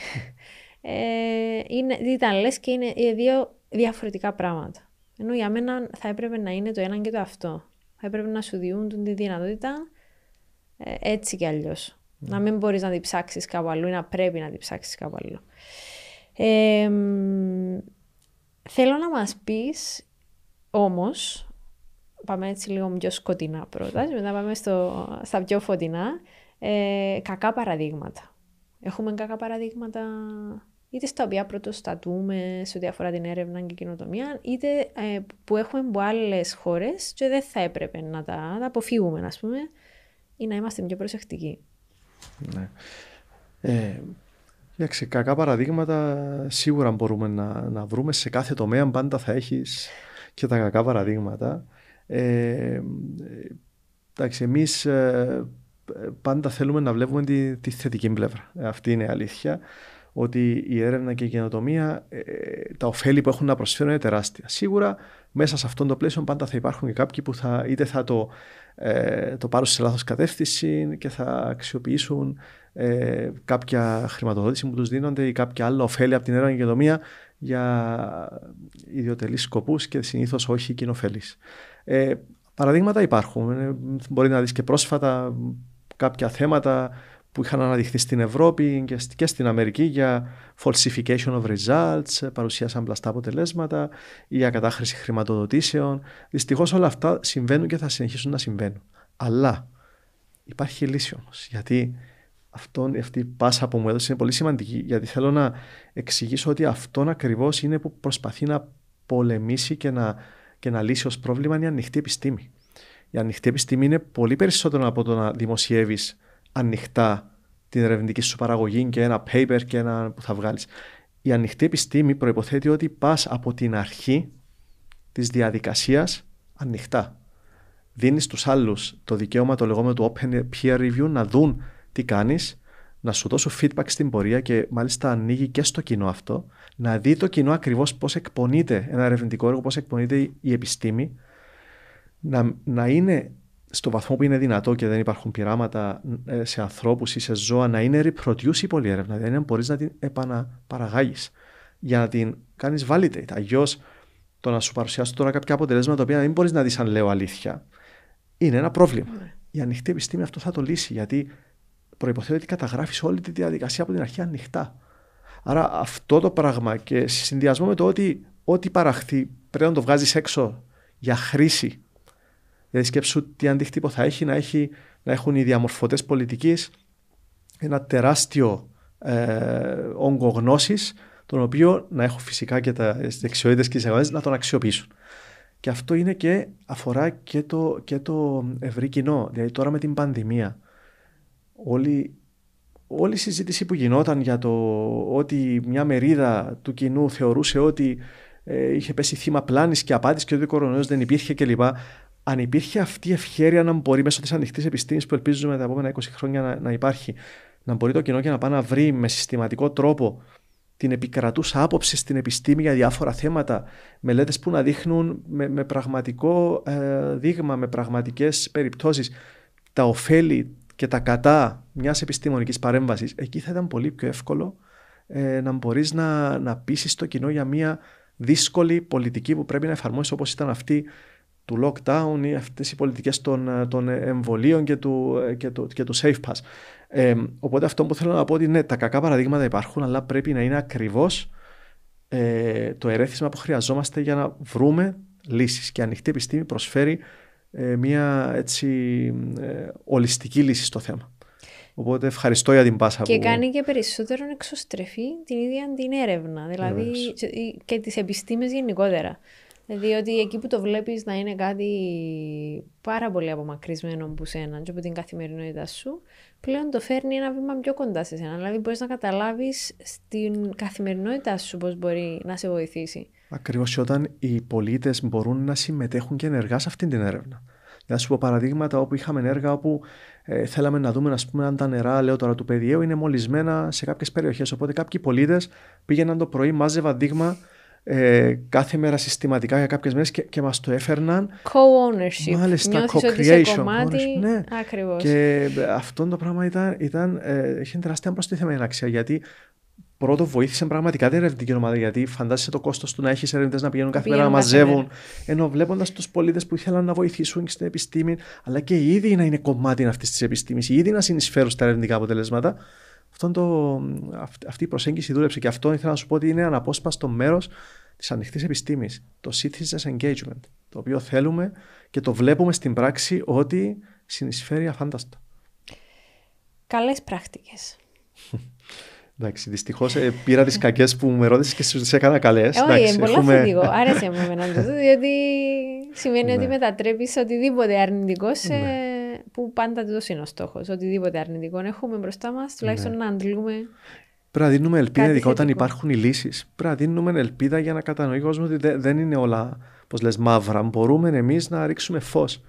ε, είναι, ήταν λες και είναι δύο διαφορετικά πράγματα. Ενώ για μένα θα έπρεπε να είναι το ένα και το αυτό. Θα έπρεπε να σου διούν τη δυνατότητα ε, έτσι κι αλλιώς. Να μην μπορείς να την ψάξεις κάπου αλλού ή να πρέπει να την ψάξεις κάπου αλλού. θέλω να μας πεις όμως, πάμε έτσι λίγο πιο σκοτεινά πρώτα, μετά πάμε στο, στα πιο φωτεινά, ε, κακά παραδείγματα. Έχουμε κακά παραδείγματα είτε στα οποία πρωτοστατούμε σε ό,τι αφορά την έρευνα και κοινοτομία, είτε ε, που έχουμε από άλλες χώρες και δεν θα έπρεπε να τα, να τα αποφύγουμε, ας πούμε, ή να είμαστε πιο προσεκτικοί. Ναι. Ε, κακά παραδείγματα σίγουρα μπορούμε να, να βρούμε σε κάθε τομέα πάντα θα έχεις και τα κακά παραδείγματα. Ε, εντάξει, εμείς ε, πάντα θέλουμε να βλέπουμε τη, τη θετική πλευρά. Αυτή είναι η αλήθεια ότι η έρευνα και η καινοτομία, ε, τα ωφέλη που έχουν να προσφέρουν είναι τεράστια. Σίγουρα μέσα σε αυτόν το πλαίσιο πάντα θα υπάρχουν και κάποιοι που θα, είτε θα το, ε, το πάρουν σε λάθος κατεύθυνση και θα αξιοποιήσουν ε, κάποια χρηματοδότηση που τους δίνονται ή κάποια άλλα ωφέλη από την έρευνα και καινοτομία για ιδιωτελείς σκοπούς και συνήθως όχι κοινοφελείς. Ε, παραδείγματα υπάρχουν. Ε, μπορεί να δεις και πρόσφατα κάποια θέματα που είχαν αναδειχθεί στην Ευρώπη και στην Αμερική για falsification of results, παρουσίασαν πλαστά αποτελέσματα ή για κατάχρηση χρηματοδοτήσεων. Δυστυχώς όλα αυτά συμβαίνουν και θα συνεχίσουν να συμβαίνουν. Αλλά υπάρχει λύση όμως. Γιατί αυτό, αυτή η πάσα που μου έδωσε είναι πολύ σημαντική. Γιατί θέλω να εξηγήσω ότι αυτόν ακριβώς είναι που προσπαθεί να πολεμήσει και να, και να λύσει ως πρόβλημα η ανοιχτή επιστήμη. Η ανοιχτή επιστήμη είναι πολύ περισσότερο από το να δημοσιεύεις ανοιχτά την ερευνητική σου παραγωγή και ένα paper και ένα που θα βγάλεις. Η ανοιχτή επιστήμη προϋποθέτει ότι πας από την αρχή της διαδικασίας ανοιχτά. Δίνεις στους άλλους το δικαίωμα το λεγόμενο του open peer review να δουν τι κάνεις, να σου δώσουν feedback στην πορεία και μάλιστα ανοίγει και στο κοινό αυτό, να δει το κοινό ακριβώς πώς εκπονείται ένα ερευνητικό έργο, πώς εκπονείται η επιστήμη, να, να είναι στο βαθμό που είναι δυνατό και δεν υπάρχουν πειράματα ε, σε ανθρώπους ή σε ζώα να είναι reproducible η έρευνα, δηλαδή να μπορείς να την επαναπαραγάγεις για να την κάνεις validate. Αλλιώς το να σου παρουσιάσω τώρα κάποια αποτελέσματα τα οποία δεν μπορείς να δεις αν λέω αλήθεια, είναι ένα πρόβλημα. Ναι. Η ανοιχτή επιστήμη αυτό θα το λύσει, γιατί προποθέτει ότι καταγράφεις όλη τη διαδικασία από την αρχή ανοιχτά. Άρα αυτό το πράγμα και σε συνδυασμό με το ότι ό,τι παραχθεί πρέπει να το βγάζεις έξω για χρήση. Δηλαδή σκέψου τι αντίκτυπο θα έχει να, έχει, να έχουν οι διαμορφωτές πολιτικής ένα τεράστιο ε, όγκο γνώσης, τον οποίο να έχουν φυσικά και τα δεξιότητες και τις αγορέ να τον αξιοποιήσουν. Και αυτό είναι και αφορά και το, και το ευρύ κοινό. Δηλαδή τώρα με την πανδημία, όλη, όλη η συζήτηση που γινόταν για το ότι μια μερίδα του κοινού θεωρούσε ότι ε, είχε πέσει θύμα πλάνης και απάτης και ότι ο κορονοϊός δεν υπήρχε κλπ. Αν υπήρχε αυτή η ευχαίρεια να μπορεί μέσω της ανοιχτής επιστήμης που ελπίζουμε τα επόμενα 20 χρόνια να, να υπάρχει, να μπορεί το κοινό και να πάει να βρει με συστηματικό τρόπο την επικρατούσα άποψη στην επιστήμη για διάφορα θέματα, μελέτες που να δείχνουν με, με πραγματικό ε, δείγμα, με πραγματικές περιπτώσεις τα ωφέλη και τα κατά μιας επιστημονικής παρέμβασης, εκεί θα ήταν πολύ πιο εύκολο ε, να μπορείς να, να πείσει το κοινό για μια δύσκολη πολιτική που πρέπει να εφαρμόσεις όπως ήταν αυτή του lockdown ή αυτές οι πολιτικές των, των εμβολίων και του, και, του, και του safe pass. Ε, οπότε αυτό που θέλω να πω είναι ναι, τα κακά παραδείγματα υπάρχουν, αλλά πρέπει να είναι ακριβώς ε, το ερέθισμα που χρειαζόμαστε για να βρούμε λύσεις. Και η ανοιχτή επιστήμη προσφέρει ε, μια έτσι ε, ολιστική λύση στο θέμα. Οπότε ευχαριστώ για την πάσα και που... κάνει και περισσότερο εξωστρεφή την ίδια την έρευνα, δηλαδή και τις επιστήμες γενικότερα. Δηλαδή εκεί που το βλέπεις να είναι κάτι πάρα πολύ απομακρυσμένο από σένα και από την καθημερινότητά σου, πλέον το φέρνει ένα βήμα πιο κοντά σε σένα. Δηλαδή μπορείς να καταλάβεις στην καθημερινότητά σου πώς μπορεί να σε βοηθήσει. Ακριβώς όταν οι πολίτες μπορούν να συμμετέχουν και ενεργά σε αυτή την έρευνα. Να σου πω παραδείγματα όπου είχαμε έργα όπου ε, θέλαμε να δούμε ας πούμε, αν τα νερά, λέω τώρα του παιδιαίου, είναι μολυσμένα σε κάποιες περιοχές. Οπότε κάποιοι πολίτες πήγαιναν το πρωί, μάζευαν δείγμα ε, κάθε μέρα συστηματικά για κάποιες μέρες και, και μας το έφερναν. Co-ownership. Μάλιστα, co-creation. Ναι. Και αυτό το πράγμα ήταν, ήταν, ε, είχε τεράστια προστιθέμενη αξία γιατί πρώτο βοήθησε πραγματικά την ερευνητική ομάδα. Γιατί φαντάζεσαι το κόστος του να έχεις ερευνητές να πηγαίνουν κάθε μέρα να μαζεύουν. Ενώ βλέποντας τους πολίτες που ήθελαν να βοηθήσουν στην επιστήμη, αλλά και ήδη να είναι κομμάτι αυτής της επιστήμης, ήδη να συνεισφέρουν στα ερευνητικά αποτελέσματα. Αυτό το, αυτή η προσέγγιση δούλεψε και αυτό ήθελα να σου πω ότι είναι αναπόσπαστο μέρος της ανοιχτής επιστήμης. Το citizens engagement. Το οποίο θέλουμε και το βλέπουμε στην πράξη ότι συνεισφέρει αφάνταστα. Καλές πρακτικές. (laughs) Εντάξει, δυστυχώς ε, πήρα τις κακές που με ρώτησες και σου τι έκανα καλές. Ε, όχι, είναι πολύ θετικό. Άρεσε μου εμένα το διότι σημαίνει ότι ναι. μετατρέπεις οτιδήποτε αρνητικό σε. Ναι. που πάντα το είναι ο στόχος. Οτιδήποτε αρνητικό έχουμε μπροστά μας, τουλάχιστον ναι. να αντλούμε. Πρέπει να δίνουμε ελπίδα, ειδικά όταν υπάρχουν οι λύσεις. Πρέπει να δίνουμε ελπίδα για να κατανοεί ο κόσμος ότι δεν είναι όλα, πώς λες, μαύρα. Μπορούμε εμείς να ρίξουμε φως.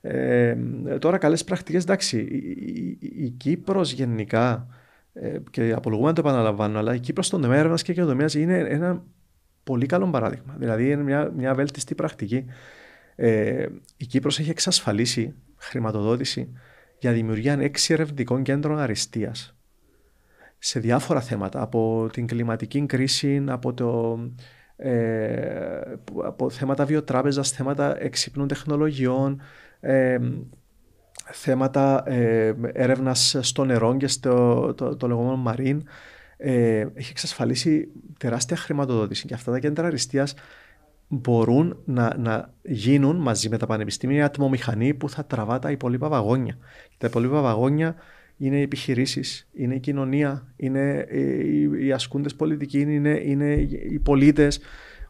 Ε, τώρα, καλές πρακτικές, εντάξει. Η, η, η Κύπρος γενικά ε, και απολογούμε να το επαναλαμβάνω, αλλά η Κύπρος στον τομέα έρευνας και καινοτομίας είναι ένα πολύ καλό παράδειγμα. Δηλαδή είναι μια, μια βέλτιστη πρακτική. Ε, η Κύπρος έχει εξασφαλίσει χρηματοδότηση για δημιουργία έξι ερευνητικών κέντρων αριστείας σε διάφορα θέματα, από την κλιματική κρίση, από, το, ε, από θέματα βιοτράπεζας, θέματα εξυπνών τεχνολογιών, ε, θέματα ε, έρευνας στο νερό και στο το, το λεγόμενο μαρίν, ε, έχει εξασφαλίσει τεράστια χρηματοδότηση. Και αυτά τα κέντρα αριστείας μπορούν να, να γίνουν μαζί με τα πανεπιστήμια ατμομηχανή που θα τραβά τα υπόλοιπα βαγόνια. τα υπόλοιπα βαγόνια είναι οι επιχειρήσεις, είναι η κοινωνία, είναι οι, οι ασκούντες πολιτικοί, είναι, είναι οι πολίτες.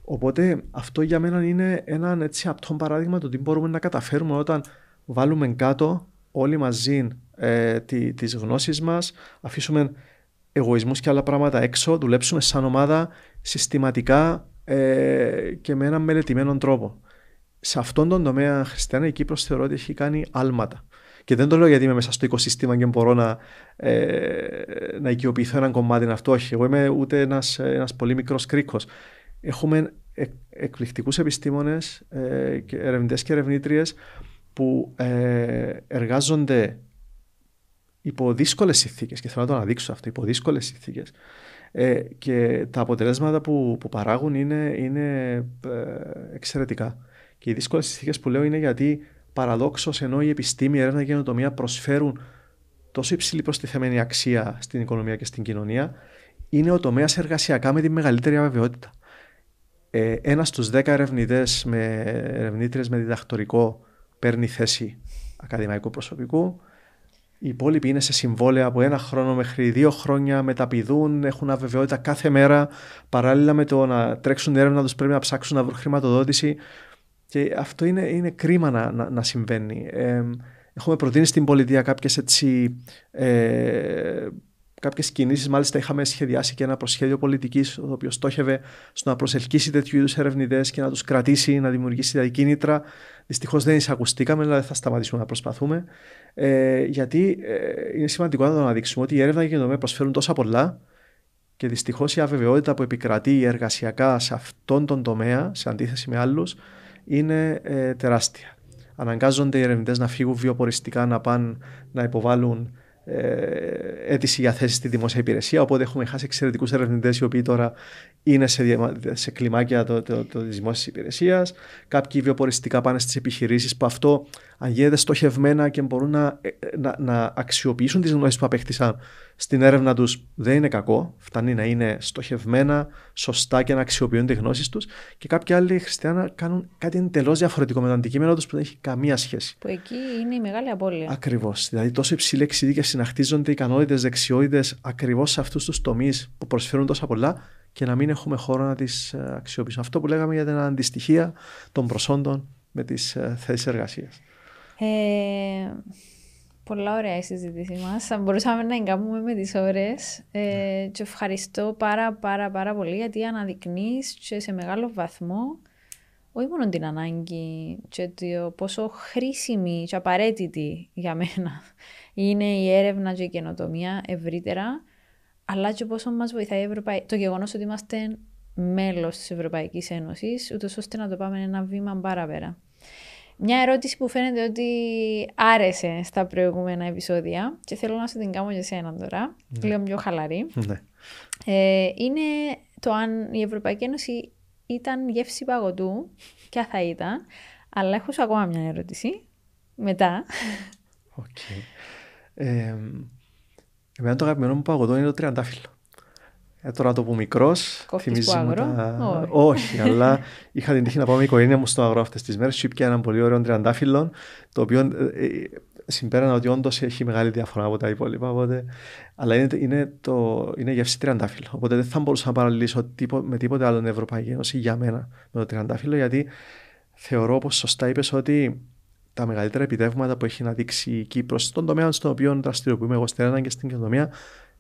Οπότε αυτό για μένα είναι ένα έτσι απτό παράδειγμα του τι μπορούμε να καταφέρουμε όταν βάλουμε κάτω όλοι μαζί ε, τι, τις γνώσεις μας, αφήσουμε εγωισμούς και άλλα πράγματα έξω, δουλέψουμε σαν ομάδα συστηματικά ε, και με έναν μελετημένο τρόπο. Σε αυτόν τον τομέα, Χριστιανά, η Κύπρος θεωρώ ότι έχει κάνει άλματα. Και δεν το λέω γιατί είμαι μέσα στο οικοσύστημα και μπορώ να, ε, να οικειοποιηθώ έναν κομμάτι αυτό. Όχι, εγώ είμαι ούτε ένας, ένας πολύ μικρός κρίκος. Έχουμε εκπληκτικούς επιστήμονες, ε, ερευνητές και ερευνήτριες που ε, εργάζονται υπό δύσκολες συνθήκες και θέλω να το αναδείξω αυτό, υπό δύσκολες συνθήκες. Ε, και τα αποτελέσματα που, που παράγουν είναι, είναι εξαιρετικά. Και οι δύσκολες συνθήκες που λέω είναι γιατί παραδόξως ενώ η επιστήμη, η έρευνα και η καινοτομία προσφέρουν τόσο υψηλή προστιθέμενη αξία στην οικονομία και στην κοινωνία, είναι ο τομέας εργασιακά με τη μεγαλύτερη αβεβαιότητα. Ε, Ένας στους δέκα ερευνητές με ερευνήτριες με διδακτορικό παίρνει θέση ακαδημαϊκού προσωπικού. Οι υπόλοιποι είναι σε συμβόλαια από ένα χρόνο μέχρι δύο χρόνια, μεταπηδούν, έχουν αβεβαιότητα κάθε μέρα. Παράλληλα με το να τρέξουν έρευνα τους, πρέπει να ψάξουν να βρουν χρηματοδότηση. Και αυτό είναι, είναι κρίμα να, να, να συμβαίνει. Ε, έχουμε προτείνει στην πολιτεία κάποιες έτσι ε, κάποιες κινήσεις. Μάλιστα, είχαμε σχεδιάσει και ένα προσχέδιο πολιτικής, το οποίος στόχευε στο να προσελκύσει τέτοιου είδους ερευνητές και να τους κρατήσει, να δημιουργήσει δηλαδή κίνητρα. Δυστυχώς δεν εισακουστήκαμε, αλλά δεν θα σταματήσουμε να προσπαθούμε. Ε, γιατί ε, είναι σημαντικό να το αναδείξουμε ότι η έρευνα και η κοινωνία προσφέρουν τόσα πολλά και δυστυχώς η αβεβαιότητα που επικρατεί εργασιακά σε αυτόν τον τομέα, σε αντίθεση με άλλους, είναι ε, τεράστια. Αναγκάζονται οι ερευνητές να φύγουν βιοποριστικά, να πάνε να υποβάλουν ε, αίτηση για θέση στη δημόσια υπηρεσία. Οπότε έχουμε χάσει εξαιρετικούς ερευνητές οι οποίοι τώρα είναι σε, σε κλιμάκια το, το, το, της δημόσιας υπηρεσίας. Κάποιοι βιοποριστικά πάνε στις επιχειρήσεις που αυτό, αν γίνεται στοχευμένα και μπορούν να, ε, να, να αξιοποιήσουν τις γνώσεις που απέκτησαν στην έρευνα τους, δεν είναι κακό. Φτάνει να είναι στοχευμένα, σωστά και να αξιοποιούν τι γνώσεις τους. Και κάποιοι άλλοι χριστιανοί κάνουν κάτι εντελώς διαφορετικό με το αντικείμενο τους που δεν έχει καμία σχέση. Που εκεί είναι η μεγάλη απώλεια. Ακριβώς. Δηλαδή, τόσο υψηλή εξειδίκευση να χτίζονται ικανότητες, δεξιότητες ακριβώς σε αυτούς τους τομείς που προσφέρουν τόσα πολλά και να μην έχουμε χώρο να τις ε, αξιοποιήσουμε. Αυτό που λέγαμε για την αντιστοιχία των προσόντων με τις ε, θέσεις εργασίας. Ε, πολλά ωραία η συζήτησή μας. Θα μπορούσαμε να εγκάμουμε με τις ώρες. Ε, και ευχαριστώ πάρα πάρα πάρα πολύ γιατί αναδεικνύεις και σε μεγάλο βαθμό όχι μόνο την ανάγκη και το πόσο χρήσιμη και απαραίτητη για μένα (laughs) είναι η έρευνα και η καινοτομία ευρύτερα αλλά και πόσο μας βοηθάει Ευρωπαϊ... το γεγονός ότι είμαστε μέλος της Ευρωπαϊκής Ένωσης, ούτως ώστε να το πάμε ένα βήμα παραπέρα. Μια ερώτηση που φαίνεται ότι άρεσε στα προηγούμενα επεισόδια και θέλω να σου την κάνω για σένα τώρα, ναι. λίγο πιο χαλαρή. Ναι. Ε, είναι το αν η Ευρωπαϊκή Ένωση ήταν γεύση παγωτού, ποια θα ήταν, αλλά έχω σου ακόμα μια ερώτηση. Μετά. Okay. Ε, Εμένα το αγαπημένο μου παγωτό είναι το τριαντάφυλλο. Ε, τώρα το που μικρός. Θυμίζει μου τα... Όχι, αλλά είχα την τύχη να πάω με η οικογένεια μου στο αγρό αυτές τις μέρες. Σου είπε ένα πολύ ωραίο τριαντάφυλλο, το οποίο ε, ε συμπέρανα ότι όντως έχει μεγάλη διαφορά από τα υπόλοιπα. Οπότε, αλλά είναι, είναι, το, είναι γεύση τριαντάφυλλο. Οπότε δεν θα μπορούσα να παραλύσω τίπο, με τίποτε άλλο την Ευρωπαϊκή Ένωση για μένα με το τριαντάφυλλο, γιατί θεωρώ, όπως σωστά είπες, ότι τα μεγαλύτερα επιτεύγματα που έχει να δείξει η Κύπρος στον τομέα στον οποίο δραστηριοποιούμε εγώ στην και στην κοινωνία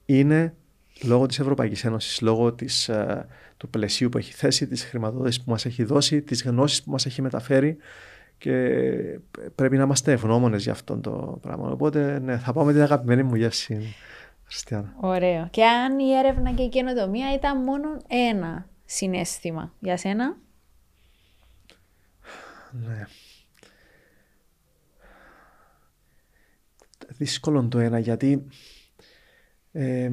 είναι λόγω της Ευρωπαϊκής Ένωσης, λόγω της, uh, του πλαισίου που έχει θέσει, της χρηματοδότησης που μας έχει δώσει, της γνώσης που μας έχει μεταφέρει και πρέπει να είμαστε ευγνώμονες για αυτό το πράγμα. Οπότε ναι, θα πάω με την αγαπημένη μου γεύση. Χριστιανά. Ωραίο. Και αν η έρευνα και η καινοτομία ήταν μόνο ένα συνέστημα για σένα; Ναι. Δύσκολο το ένα γιατί ε,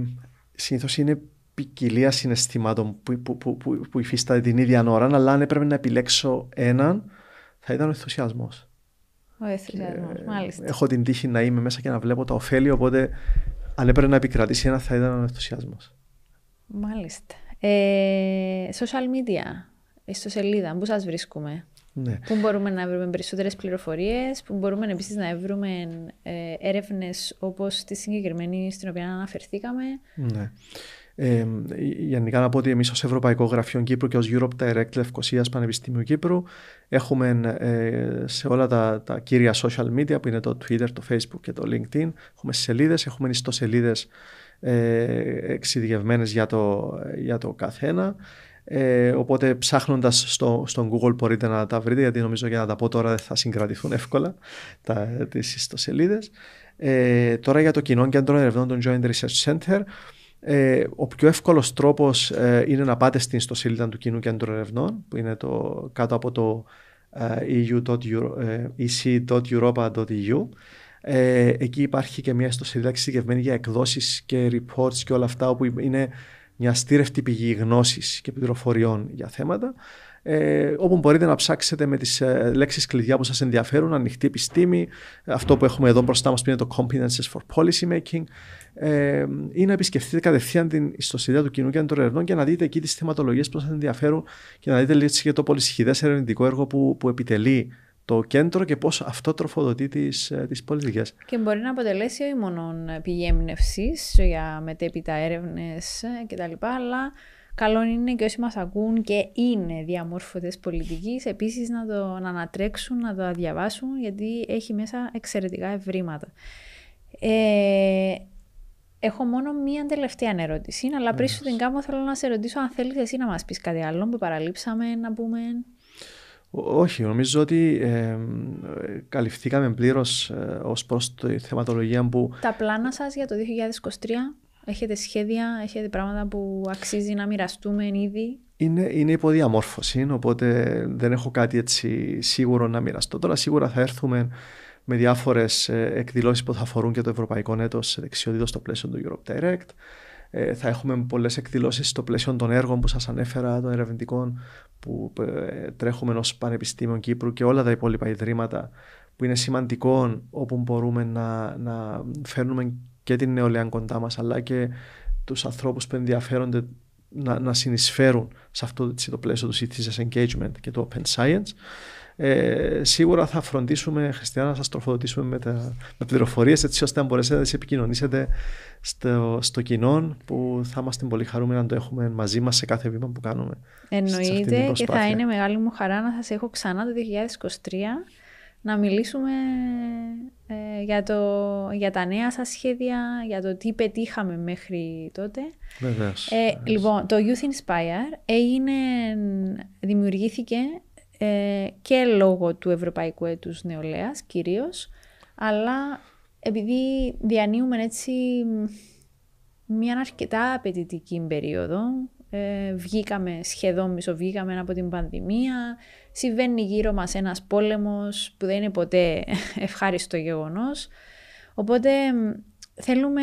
συνήθως είναι ποικιλία συναισθημάτων που, που, που, που, που υφίσταται την ίδια ώρα, αλλά αν έπρεπε να επιλέξω έναν, θα ήταν ο ενθουσιασμός. Ο ενθουσιασμός, μάλιστα. Έχω την τύχη να είμαι μέσα και να βλέπω τα ωφέλη, οπότε αν έπρεπε να επικρατήσει ένα, θα ήταν ο ενθουσιασμός. Μάλιστα. Ε, social media, ιστοσελίδα, πού σας βρίσκουμε; Ναι. Πού μπορούμε να βρούμε περισσότερες πληροφορίες, πού μπορούμε επίσης να βρούμε ε, έρευνες όπως τη συγκεκριμένη στην οποία αναφερθήκαμε. Ναι. Ε, γενικά να πω ότι εμείς ως Ευρωπαϊκό Γραφείο Κύπρου και ως Europe Direct Λευκοσίας Πανεπιστήμιου Κύπρου έχουμε ε, σε όλα τα, τα κύρια social media που είναι το Twitter, το Facebook και το LinkedIn έχουμε σελίδες, έχουμε ιστοσελίδες ε, εξειδικευμένες για το, για το καθένα. Ε, οπότε ψάχνοντας στο, στον Google μπορείτε να τα βρείτε, γιατί νομίζω για να τα πω τώρα δεν θα συγκρατηθούν εύκολα τις ιστοσελίδες. Ε, τώρα για το κοινό κέντρο ερευνών των Joint Research Center. Ε, ο πιο εύκολος τρόπος ε, είναι να πάτε στην ιστοσελίδα του κοινού κέντρου ερευνών, που είναι το, κάτω από το ec.europa.eu. Ε, εκεί υπάρχει και μια ιστοσελίδα εξειδικευμένη για εκδόσεις και reports και όλα αυτά, όπου είναι μια στήρευτη πηγή γνώσης και πληροφοριών για θέματα. Ε, όπου μπορείτε να ψάξετε με τις ε, λέξεις κλειδιά που σας ενδιαφέρουν, ανοιχτή επιστήμη, αυτό που έχουμε εδώ μπροστά μας που είναι το Competences for Policy Making, ε, ή να επισκεφτείτε κατευθείαν την ιστοσελίδα του Κοινού Κέντρου Ερευνών και να δείτε εκεί τις θεματολογίες που σας ενδιαφέρουν και να δείτε λίγο και το πολυσχηδές ερευνητικό έργο που, που επιτελεί το κέντρο και πώς αυτό τροφοδοτεί τις τις ε, πολιτικές. Και μπορεί να αποτελέσει όχι μόνο πηγή έμπνευσης για μετέπειτα έρευνες ε, κτλ., αλλά καλό είναι και όσοι μας ακούν και είναι διαμόρφωτες πολιτικής, επίσης να το να ανατρέξουν, να το διαβάσουν, γιατί έχει μέσα εξαιρετικά ευρήματα. Ε, Έχω μόνο μία τελευταία ερώτηση, αλλά πριν σου την κάνω θέλω να σε ρωτήσω αν θέλεις εσύ να μας πεις κάτι άλλο που παραλείψαμε να πούμε. Όχι, νομίζω ότι ε, καλυφθήκαμε πλήρως ε, ως προς τη θεματολογία που. Τα πλάνα σας για το 2023, έχετε σχέδια, έχετε πράγματα που αξίζει να μοιραστούμε ήδη; Είναι, είναι υποδιαμόρφωση, οπότε δεν έχω κάτι έτσι σίγουρο να μοιραστώ. Τώρα σίγουρα θα έρθουμε με διάφορες εκδηλώσεις που θα αφορούν και το Ευρωπαϊκό Έτος Δεξιότητων στο πλαίσιο του Europe Direct. Ε, θα έχουμε πολλές εκδηλώσεις στο πλαίσιο των έργων που σας ανέφερα, των ερευνητικών που ε, τρέχουμε ω Πανεπιστήμιο Κύπρου και όλα τα υπόλοιπα ιδρύματα που είναι σημαντικό όπου μπορούμε να, να φέρνουμε και την νεολαία κοντά μας, αλλά και τους ανθρώπους που ενδιαφέρονται να, να συνεισφέρουν σε αυτό το πλαίσιο του citizens engagement και το open science. Ε, σίγουρα θα φροντίσουμε, Χριστιανά, να σας τροφοδοτήσουμε με, τα, με πληροφορίες έτσι ώστε να μπορέσετε να τις επικοινωνήσετε στο, στο κοινό που θα είμαστε πολύ χαρούμενοι να το έχουμε μαζί μας σε κάθε βήμα που κάνουμε. Εννοείται και θα είναι μεγάλη μου χαρά να σας έχω ξανά το 2023 να μιλήσουμε ε, για, το, για τα νέα σας σχέδια, για το τι πετύχαμε μέχρι τότε. Βεβαίως. Ε, λοιπόν, το Youth Inspire έγινε, δημιουργήθηκε ε, και λόγω του Ευρωπαϊκού Έτους Νεολαίας κυρίως, αλλά επειδή διανύουμε έτσι μια αρκετά απαιτητική περίοδο, ε, βγήκαμε σχεδόν μισοβγήκαμε από την πανδημία, συμβαίνει γύρω μας ένας πόλεμος που δεν είναι ποτέ (laughs) ευχάριστο γεγονός, οπότε θέλουμε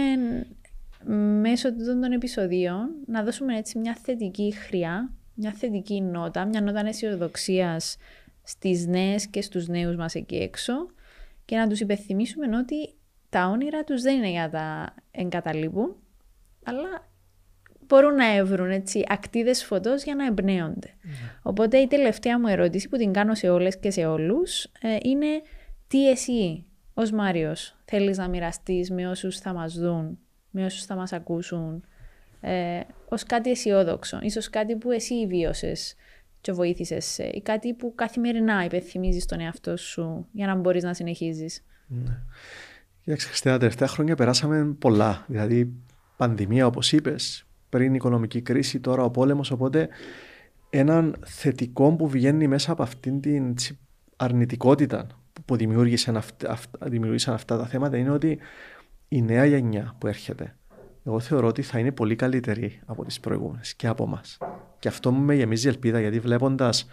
μέσω των επεισοδίων να δώσουμε έτσι μια θετική χρειά μια θετική νότα, μια νότα αισιοδοξίας στις νέες και στους νέους μας εκεί έξω και να τους υπενθυμίσουμε ότι τα όνειρα τους δεν είναι για τα εγκαταλείπουν, αλλά μπορούν να έβρουν έτσι ακτίδες φωτός για να εμπνέονται. Ναι. Οπότε η τελευταία μου ερώτηση που την κάνω σε όλες και σε όλους ε, είναι τι εσύ ως Μάριος θέλεις να μοιραστείς με όσους θα μας δουν, με όσους θα μας ακούσουν, ε, ως κάτι αισιόδοξο, ίσως κάτι που εσύ βίωσες και βοήθησες ή κάτι που καθημερινά υπενθυμίζεις τον εαυτό σου για να μπορείς να συνεχίζεις. Ναι. Κοίταξε, Χριστιανά, τα τελευταία χρόνια περάσαμε πολλά. Δηλαδή, πανδημία, όπως είπες, πριν η οικονομική κρίση, τώρα ο πόλεμος, οπότε έναν θετικό που βγαίνει μέσα από αυτήν την αρνητικότητα που δημιούργησαν αυτά, δημιούργησαν αυτά τα θέματα είναι ότι η νέα γενιά που έρχεται εγώ θεωρώ ότι θα είναι πολύ καλύτερη από τις προηγούμενες και από εμά. Και αυτό μου με γεμίζει ελπίδα γιατί βλέποντας,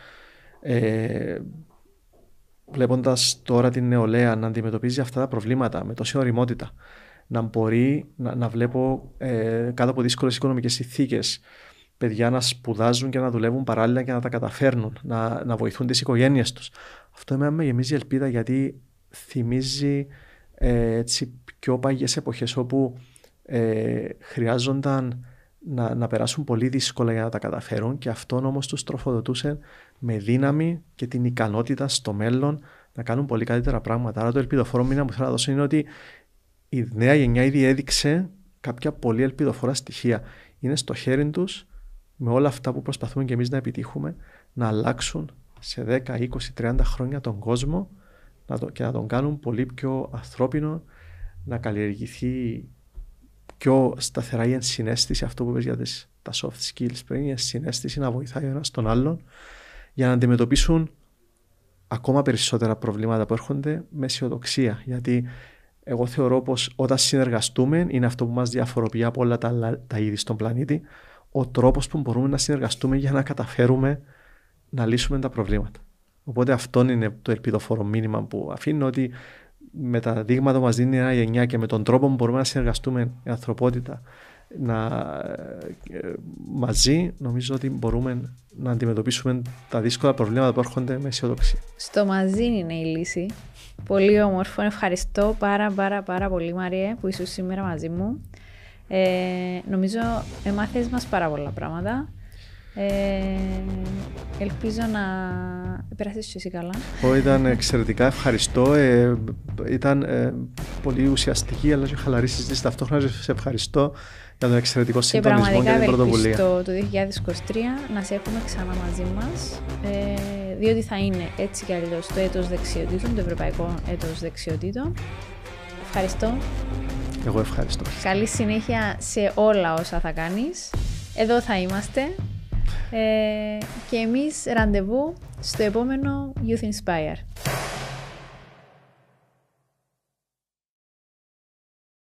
ε, βλέποντας τώρα την νεολαία να αντιμετωπίζει αυτά τα προβλήματα με τόση οριμότητα, να μπορεί να, να βλέπω ε, κάτω από δύσκολες οικονομικές συνθήκες παιδιά να σπουδάζουν και να δουλεύουν παράλληλα και να τα καταφέρνουν, να, να βοηθούν τις οικογένειες τους. Αυτό με γεμίζει ελπίδα γιατί θυμίζει ε, έτσι, πιο παγιές εποχές όπου ε, χρειάζονταν να, να περάσουν πολύ δύσκολα για να τα καταφέρουν και αυτόν όμως τους τροφοδοτούσε με δύναμη και την ικανότητα στο μέλλον να κάνουν πολύ καλύτερα πράγματα. Άρα το ελπιδοφόρο μήνα που θέλω να δώσω είναι ότι η νέα γενιά ήδη έδειξε κάποια πολύ ελπιδοφόρα στοιχεία. Είναι στο χέρι τους με όλα αυτά που προσπαθούμε και εμείς να επιτύχουμε να αλλάξουν σε 10, 20, 30 χρόνια τον κόσμο να το, και να τον κάνουν πολύ πιο ανθρώπινο, να καλλιεργηθεί πιο σταθερά η ενσυναίσθηση, αυτό που είπες για τις, τα soft skills πριν, η ενσυναίσθηση να βοηθάει ο ένας τον άλλον για να αντιμετωπίσουν ακόμα περισσότερα προβλήματα που έρχονται με αισιοδοξία. Γιατί εγώ θεωρώ πως όταν συνεργαστούμε είναι αυτό που μας διαφοροποιεί από όλα τα, τα είδη στον πλανήτη, ο τρόπος που μπορούμε να συνεργαστούμε για να καταφέρουμε να λύσουμε τα προβλήματα. Οπότε αυτό είναι το ελπιδοφόρο μήνυμα που αφήνω ότι με τα δείγματα που μας δίνει η νέα γενιά και με τον τρόπο που μπορούμε να συνεργαστούμε η ανθρωπότητα να, ε, μαζί νομίζω ότι μπορούμε να αντιμετωπίσουμε τα δύσκολα προβλήματα που έρχονται με αισιοδοξία. Στο μαζί είναι η λύση. Πολύ όμορφο. Ευχαριστώ πάρα πάρα πάρα πολύ Μαριέ που ήσουν σήμερα μαζί μου. Ε, νομίζω έμαθες μας πάρα πολλά πράγματα. Ε, ελπίζω να περάσεις και εσύ καλά. Εγώ ήταν εξαιρετικά ευχαριστώ. Ε, ήταν ε, πολύ ουσιαστική αλλά και χαλαρή συζήτηση. Ταυτόχρονα σε ευχαριστώ για τον εξαιρετικό συντονισμό και την πρωτοβουλία. Και το 2023 να σε έχουμε ξανά μαζί μας, ε, διότι θα είναι έτσι κι αλλιώς το έτος δεξιοτήτων, το ευρωπαϊκό έτος δεξιοτήτων. Ευχαριστώ. Εγώ ευχαριστώ. Καλή συνέχεια σε όλα όσα θα κάνεις. Εδώ θα είμαστε. Ε, και εμείς ραντεβού στο επόμενο Youth Inspire.